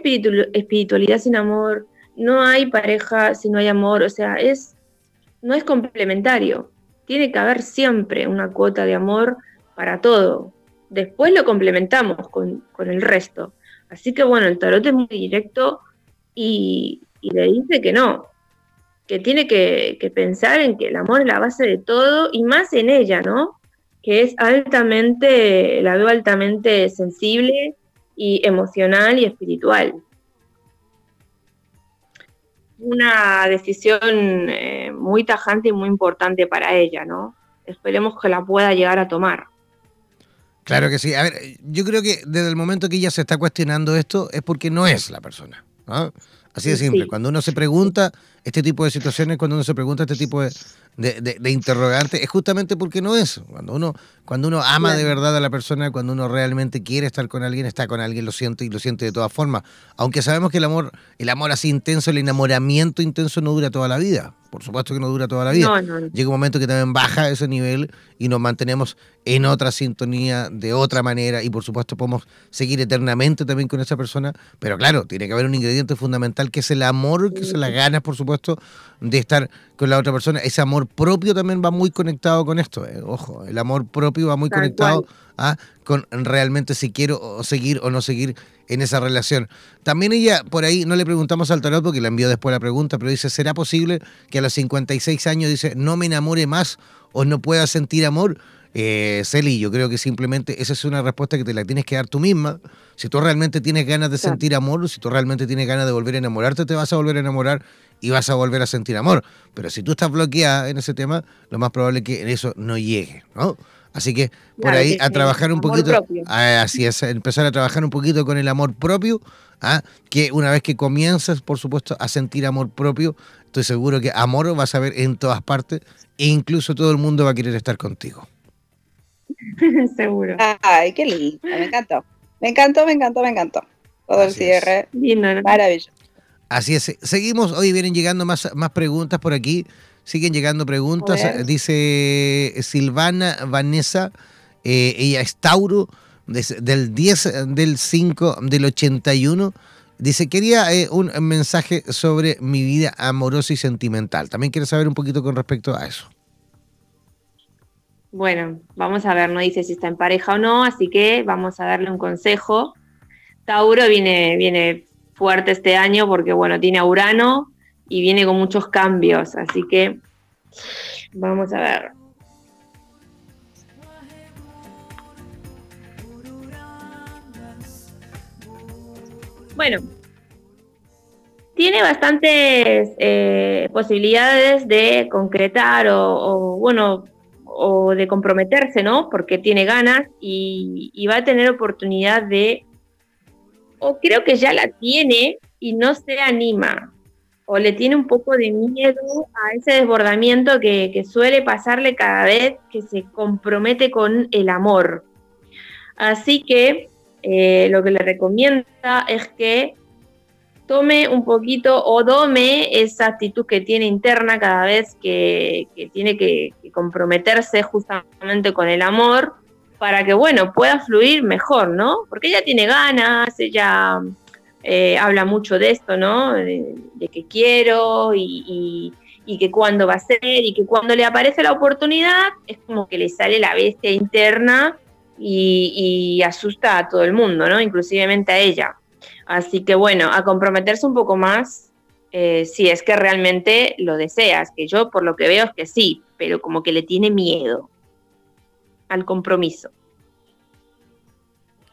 espiritualidad sin amor, no hay pareja si no hay amor, o sea, es, no es complementario. Tiene que haber siempre una cuota de amor para todo. Después lo complementamos con, el resto. Así que bueno, el tarot es muy directo y, le dice que no, que tiene que, pensar en que el amor es la base de todo y más en ella, ¿no? Que es altamente, la veo altamente sensible y emocional y espiritual una decisión eh, muy tajante y muy importante para ella, ¿no? Esperemos que la pueda llegar a tomar. Claro que sí. A ver, yo creo que desde el momento que ella se está cuestionando esto es porque no es la persona. ¿no? Así de simple. Cuando uno se pregunta este tipo de situaciones, cuando uno se pregunta este tipo de, de, interrogantes, es justamente porque no es. Cuando uno, cuando uno ama de verdad a la persona, cuando uno realmente quiere estar con alguien, está con alguien, lo siente y lo siente de todas formas. Aunque sabemos que el amor, el amor así intenso, el enamoramiento intenso no dura toda la vida. Por supuesto que no dura toda la vida. Llega un momento que también baja ese nivel y nos mantenemos en otra sintonía, de otra manera, y por supuesto podemos seguir eternamente también con esa persona. Pero claro, tiene que haber un ingrediente fundamental que es el amor, que se la ganas, por supuesto, de estar con la otra persona. Ese amor propio también va muy conectado con esto. Eh. Ojo, el amor propio va muy conectado a, con realmente si quiero seguir o no seguir en esa relación. También ella, por ahí, no le preguntamos al tarot porque la envió después la pregunta, pero dice, ¿será posible que a los 56 años dice, no me enamore más o no pueda sentir amor? Eh, Celi, yo creo que simplemente esa es una respuesta que te la tienes que dar tú misma. Si tú realmente tienes ganas de sentir amor, si tú realmente tienes ganas de volver a enamorarte, te vas a volver a enamorar y vas a volver a sentir amor. Pero si tú estás bloqueada en ese tema, lo más probable es que en eso no llegue, ¿no? Así que por ahí a trabajar un poquito, así es, empezar a trabajar un poquito con el amor propio, ¿ah? que una vez que comienzas, por supuesto, a sentir amor propio, estoy seguro que amor vas a ver en todas partes e incluso todo el mundo va a querer estar contigo. Seguro. Ay, qué lindo, me encantó. Me encantó, me encantó, me encantó. Todo el cierre. Maravilloso. Así es. Seguimos, hoy vienen llegando más, más preguntas por aquí. Siguen llegando preguntas. Dice Silvana Vanessa, eh, ella es Tauro, del 10 del 5 del 81. Dice, quería eh, un mensaje sobre mi vida amorosa y sentimental. También quiere saber un poquito con respecto a eso. Bueno, vamos a ver, no dice si está en pareja o no, así que vamos a darle un consejo. Tauro viene, viene fuerte este año porque, bueno, tiene a Urano, y viene con muchos cambios, así que vamos a ver. Bueno, tiene bastantes eh, posibilidades de concretar o, bueno, o de comprometerse, ¿no? Porque tiene ganas y, y, va a tener oportunidad de, o creo que ya la tiene y no se anima o le tiene un poco de miedo a ese desbordamiento que, suele pasarle cada vez que se compromete con el amor. Así que eh, lo que le recomienda es que tome un poquito o dome esa actitud que tiene interna cada vez que, tiene que, que, comprometerse justamente con el amor para que, bueno, pueda fluir mejor, ¿no? Porque ella tiene ganas, ella eh, habla mucho de esto, ¿no? De, que quiero y, que cuándo va a ser y que cuando le aparece la oportunidad es como que le sale la bestia interna y, asusta a todo el mundo, ¿no? Inclusivemente a ella. Así que bueno, a comprometerse un poco más eh, si es que realmente lo deseas, que yo por lo que veo es que sí, pero como que le tiene miedo al compromiso.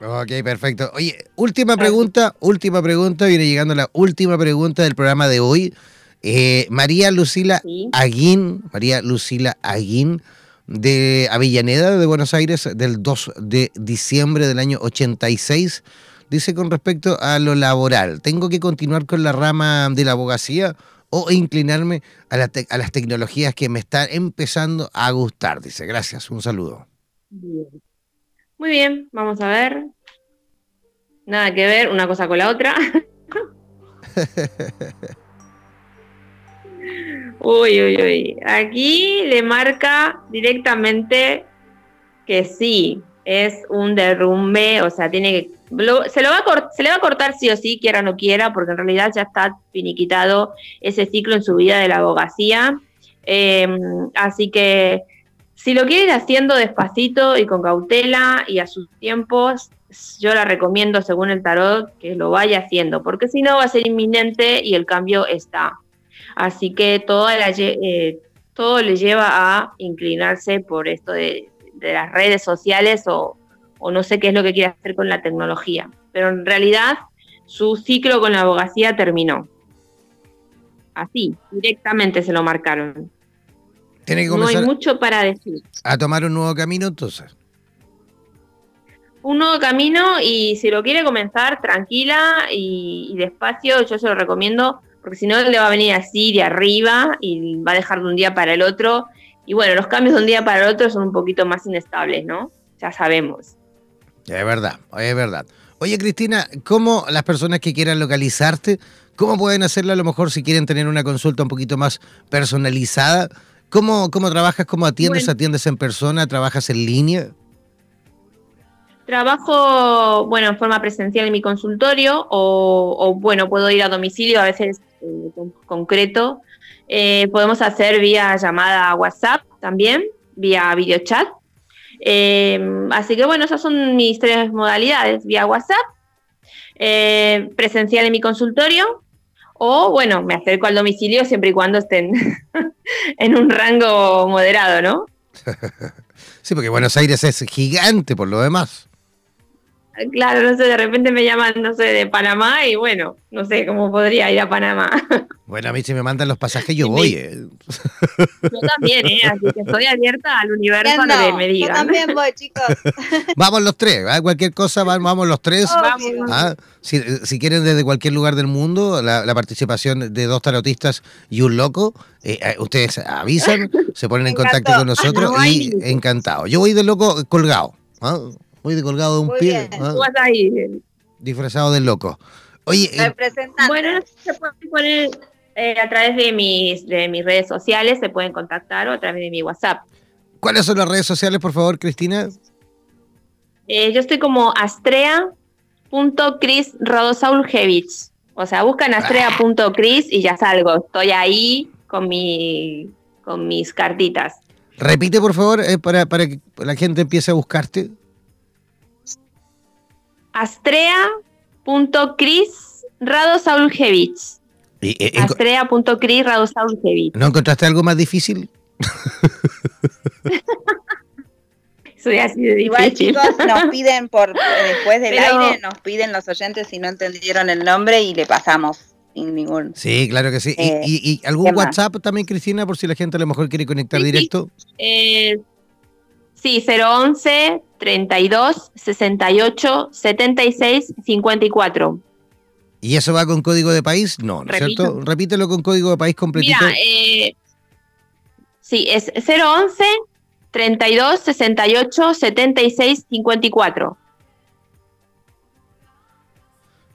Ok, perfecto. Oye, última pregunta, última pregunta, viene llegando la última pregunta del programa de hoy. Eh, María Lucila Aguín, María Lucila Aguín, de Avellaneda, de Buenos Aires, del 2 de diciembre del año 86. Dice con respecto a lo laboral, ¿tengo que continuar con la rama de la abogacía o inclinarme a, a las tecnologías que me están empezando a gustar? Dice, gracias, un saludo. Muy bien, vamos a ver. Nada que ver una cosa con la otra. Uy, uy, uy. Aquí le marca directamente que sí, es un derrumbe, o sea, tiene que. se, lo va a se le va a cortar sí o sí, quiera o no quiera, porque en realidad ya está finiquitado ese ciclo en su vida de la abogacía. Em, así que si lo quiere ir haciendo despacito y con cautela y a sus tiempos, yo la recomiendo según el tarot que lo vaya haciendo, porque si no va a ser inminente y el cambio está. Así que eh, todo le lleva a inclinarse por esto de, las redes sociales o, no sé qué es lo que quiere hacer con la tecnología. Pero en realidad su ciclo con la abogacía terminó. Así, directamente se lo marcaron. Tiene que no hay mucho para decir. A tomar un nuevo camino entonces. Un nuevo camino y si lo quiere comenzar tranquila y despacio, yo se lo recomiendo porque si no le va a venir así de arriba y va a dejar de un día para el otro. Y bueno, los cambios de un día para el otro son un poquito más inestables, ¿no? Ya sabemos. Es verdad, es verdad. Oye, Cristina, ¿cómo las personas que quieran localizarte, cómo pueden hacerlo a lo mejor si quieren tener una consulta un poquito más personalizada? ¿Cómo, cómo trabajas, cómo atiendes? ¿Atiendes en persona? ¿Trabajas en línea? Trabajo, bueno, en forma presencial en mi consultorio o, o bueno, puedo ir a domicilio, a veces eh, concreto. Eh, podemos hacer vía llamada WhatsApp también, vía videochat. Eh, así que bueno, esas son mis tres modalidades, vía WhatsApp, presencial en mi consultorio o bueno, me acerco al domicilio siempre y cuando estén en un rango moderado, ¿no? Sí, porque Buenos Aires es gigante por lo demás. Claro, no sé, de repente me llaman, no sé, de Panamá y bueno, no sé cómo podría ir a Panamá. Bueno, a mí si me mandan los pasajes yo voy. Eh. Yo también, ¿eh? Así que estoy abierta al universo que me digan. Yo también voy, chicos. vamos los tres, ¿eh? cualquier cosa, vamos los tres. ¿Ah? Si, si, quieren desde cualquier lugar del mundo, la, participación de dos tarotistas y un loco, eh, eh, ustedes avisan, se ponen en contacto con nosotros y encantado. Yo voy de loco colgado. ¿ah? Voy de colgado de un pie. ¿ah? Disfrazado de loco. Oye, eh, bueno, se puede poner eh, a través de mis, de mis redes sociales, se pueden contactar o a través de mi WhatsApp. ¿Cuáles son las redes sociales, por favor, Cristina? Eh, yo estoy como astrea.crisrodosaulgevich. O sea, buscan astrea.cris y ya salgo. Estoy ahí con, mi, con mis cartitas. Repite, por favor, para, para que la gente empiece a buscarte astrea.cris Radosaulgevich. Eh, Astrea.cris Radosaulgevich. ¿No encontraste algo más difícil? Soy así de difícil. Igual chicos nos piden por después del aire, nos piden los oyentes si no entendieron el nombre y le pasamos sin ningún. Sí, claro que sí. ¿Y, eh, algún WhatsApp también, Cristina, por si la gente a lo mejor quiere conectar directo? Eh, Sí, 011 32 68 76 54. ¿Y eso va con código de país? No, ¿no es cierto? Repítelo con código de país completito. Mira, eh, sí, es 011 32 68 76 54.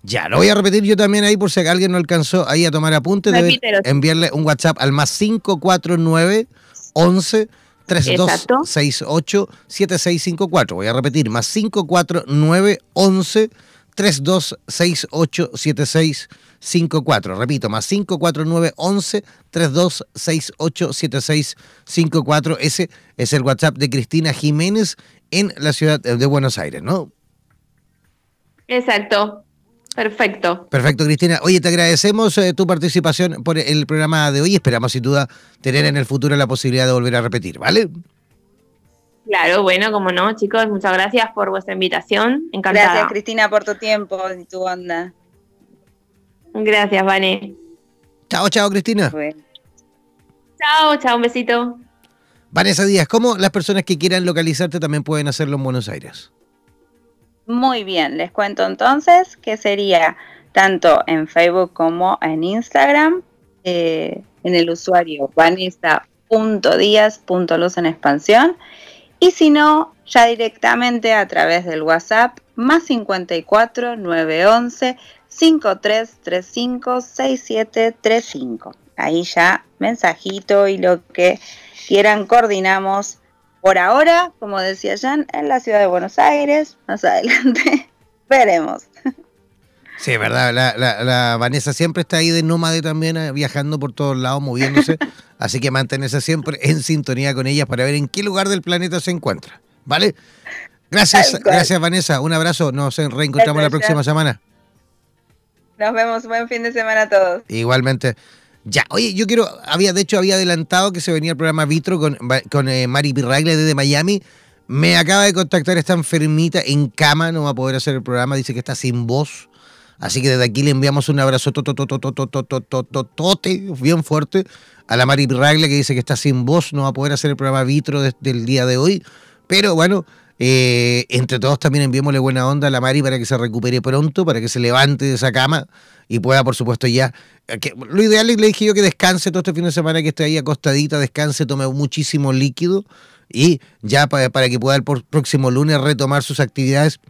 Ya, lo voy a repetir yo también ahí por si alguien no alcanzó ahí a tomar apunte. Debe enviarle un WhatsApp al más 549 11 3268-7654. Voy a repetir, más 54911 3268-7654. Repito, más 54911 3268-7654. Ese es el WhatsApp de Cristina Jiménez en la ciudad de Buenos Aires, ¿no? Exacto. Perfecto. Perfecto, Cristina. Oye, te agradecemos eh, tu participación por el programa de hoy. Esperamos, sin duda, tener en el futuro la posibilidad de volver a repetir, ¿vale? Claro, bueno, como no, chicos, muchas gracias por vuestra invitación. Encantada. Gracias, Cristina, por tu tiempo y tu onda. Gracias, Vane. Chao, chao, Cristina. Chao, chao, un besito. Vanessa Díaz, ¿cómo las personas que quieran localizarte también pueden hacerlo en Buenos Aires? Muy bien, les cuento entonces que sería tanto en Facebook como en Instagram, eh, en el usuario vanessa.díaz.luz en expansión, y si no, ya directamente a través del WhatsApp más 54 911 5335 6735. Ahí ya mensajito y lo que quieran coordinamos por ahora, como decía Jan, en la ciudad de Buenos Aires. Más adelante veremos. Sí, verdad. La, Vanessa siempre está ahí de nómade también, eh, viajando por todos lados, moviéndose. así que manténse siempre en sintonía con ella para ver en qué lugar del planeta se encuentra. ¿Vale? Gracias, gracias Vanessa. Un abrazo. Nos reencontramos la próxima semana. Nos vemos. Buen fin de semana a todos. Igualmente. Ya, oye, yo quiero, había, de hecho, había adelantado que se venía el programa Vitro con, con eh, Mari Pirragle desde Miami. Me acaba de contactar esta enfermita en cama, no va a poder hacer el programa, dice que está sin voz. Así que desde aquí le enviamos un abrazo bien fuerte a la Mari Pirragle que dice que está sin voz, no va a poder hacer el programa Vitro desde el día de hoy. Pero bueno, eh, entre todos también enviémosle buena onda a la Mari para que se recupere pronto, para que se levante de esa cama y pueda, por supuesto, ya. Que, lo ideal le dije yo que descanse todo este fin de semana, que esté ahí acostadita, descanse, tome muchísimo líquido y ya para, para que pueda el próximo lunes retomar sus actividades.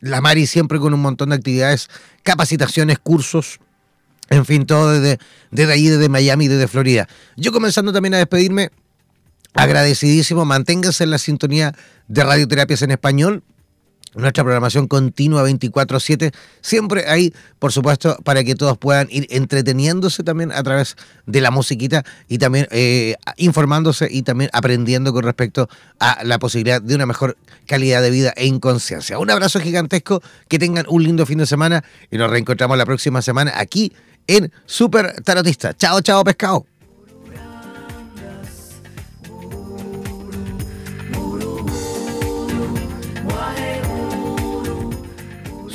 La Mari siempre con un montón de actividades, capacitaciones, cursos, en fin, todo desde, desde ahí, desde Miami, desde Florida. Yo comenzando también a despedirme, agradecidísimo, manténganse en la sintonía de Radioterapias en Español. Nuestra programación continua 24/7, siempre ahí, por supuesto, para que todos puedan ir entreteniéndose también a través de la musiquita y también eh, informándose y también aprendiendo con respecto a la posibilidad de una mejor calidad de vida e inconsciencia. Un abrazo gigantesco, que tengan un lindo fin de semana y nos reencontramos la próxima semana aquí en Super Tarotista. Chao, chao, pescado.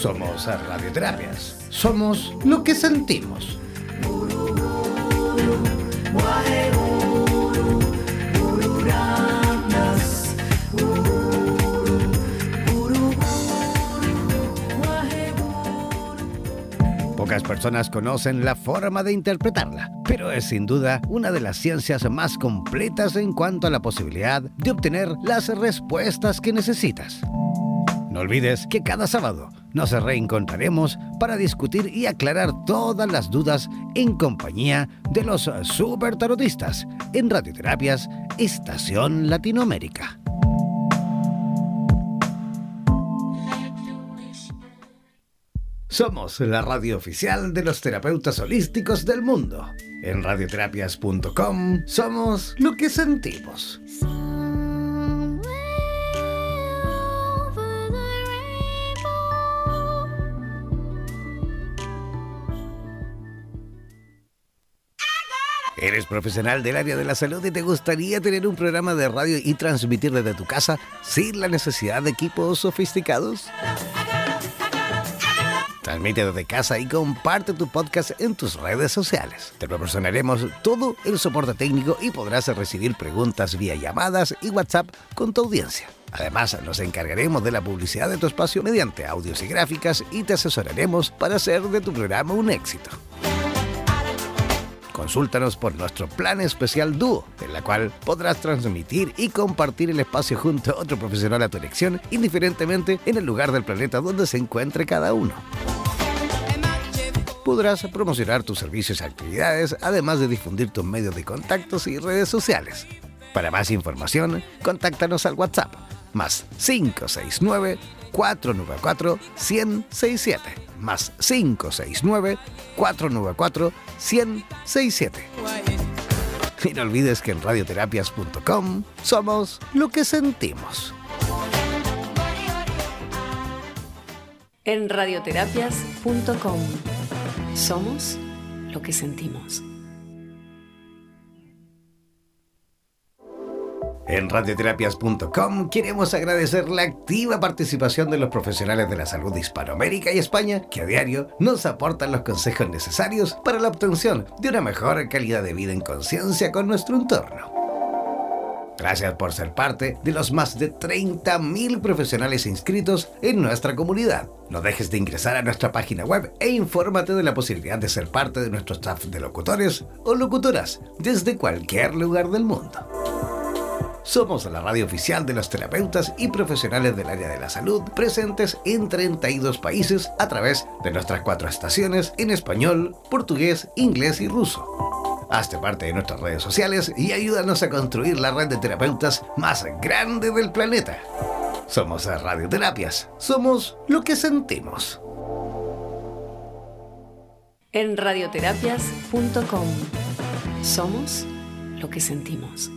Somos radioterapias. Somos lo que sentimos. Pocas personas conocen la forma de interpretarla, pero es sin duda una de las ciencias más completas en cuanto a la posibilidad de obtener las respuestas que necesitas. No olvides que cada sábado nos reencontraremos para discutir y aclarar todas las dudas en compañía de los super tarotistas en Radioterapias Estación Latinoamérica. Somos la radio oficial de los terapeutas holísticos del mundo. En radioterapias.com somos lo que sentimos. ¿Eres profesional del área de la salud y te gustaría tener un programa de radio y transmitir desde tu casa sin la necesidad de equipos sofisticados? Transmite desde casa y comparte tu podcast en tus redes sociales. Te proporcionaremos todo el soporte técnico y podrás recibir preguntas vía llamadas y WhatsApp con tu audiencia. Además, nos encargaremos de la publicidad de tu espacio mediante audios y gráficas y te asesoraremos para hacer de tu programa un éxito. Consúltanos por nuestro plan especial Dúo, en la cual podrás transmitir y compartir el espacio junto a otro profesional a tu elección, indiferentemente en el lugar del planeta donde se encuentre cada uno. Podrás promocionar tus servicios y actividades, además de difundir tus medios de contactos y redes sociales. Para más información, contáctanos al WhatsApp más 569 494 1067 más 569 494 1067. Y no olvides que en radioterapias.com somos lo que sentimos. En radioterapias.com somos lo que sentimos. En radioterapias.com queremos agradecer la activa participación de los profesionales de la salud de Hispanoamérica y España que a diario nos aportan los consejos necesarios para la obtención de una mejor calidad de vida en conciencia con nuestro entorno. Gracias por ser parte de los más de 30.000 profesionales inscritos en nuestra comunidad. No dejes de ingresar a nuestra página web e infórmate de la posibilidad de ser parte de nuestro staff de locutores o locutoras desde cualquier lugar del mundo. Somos la radio oficial de los terapeutas y profesionales del área de la salud presentes en 32 países a través de nuestras cuatro estaciones en español, portugués, inglés y ruso. Hazte parte de nuestras redes sociales y ayúdanos a construir la red de terapeutas más grande del planeta. Somos Radioterapias. Somos lo que sentimos. En radioterapias.com. Somos lo que sentimos.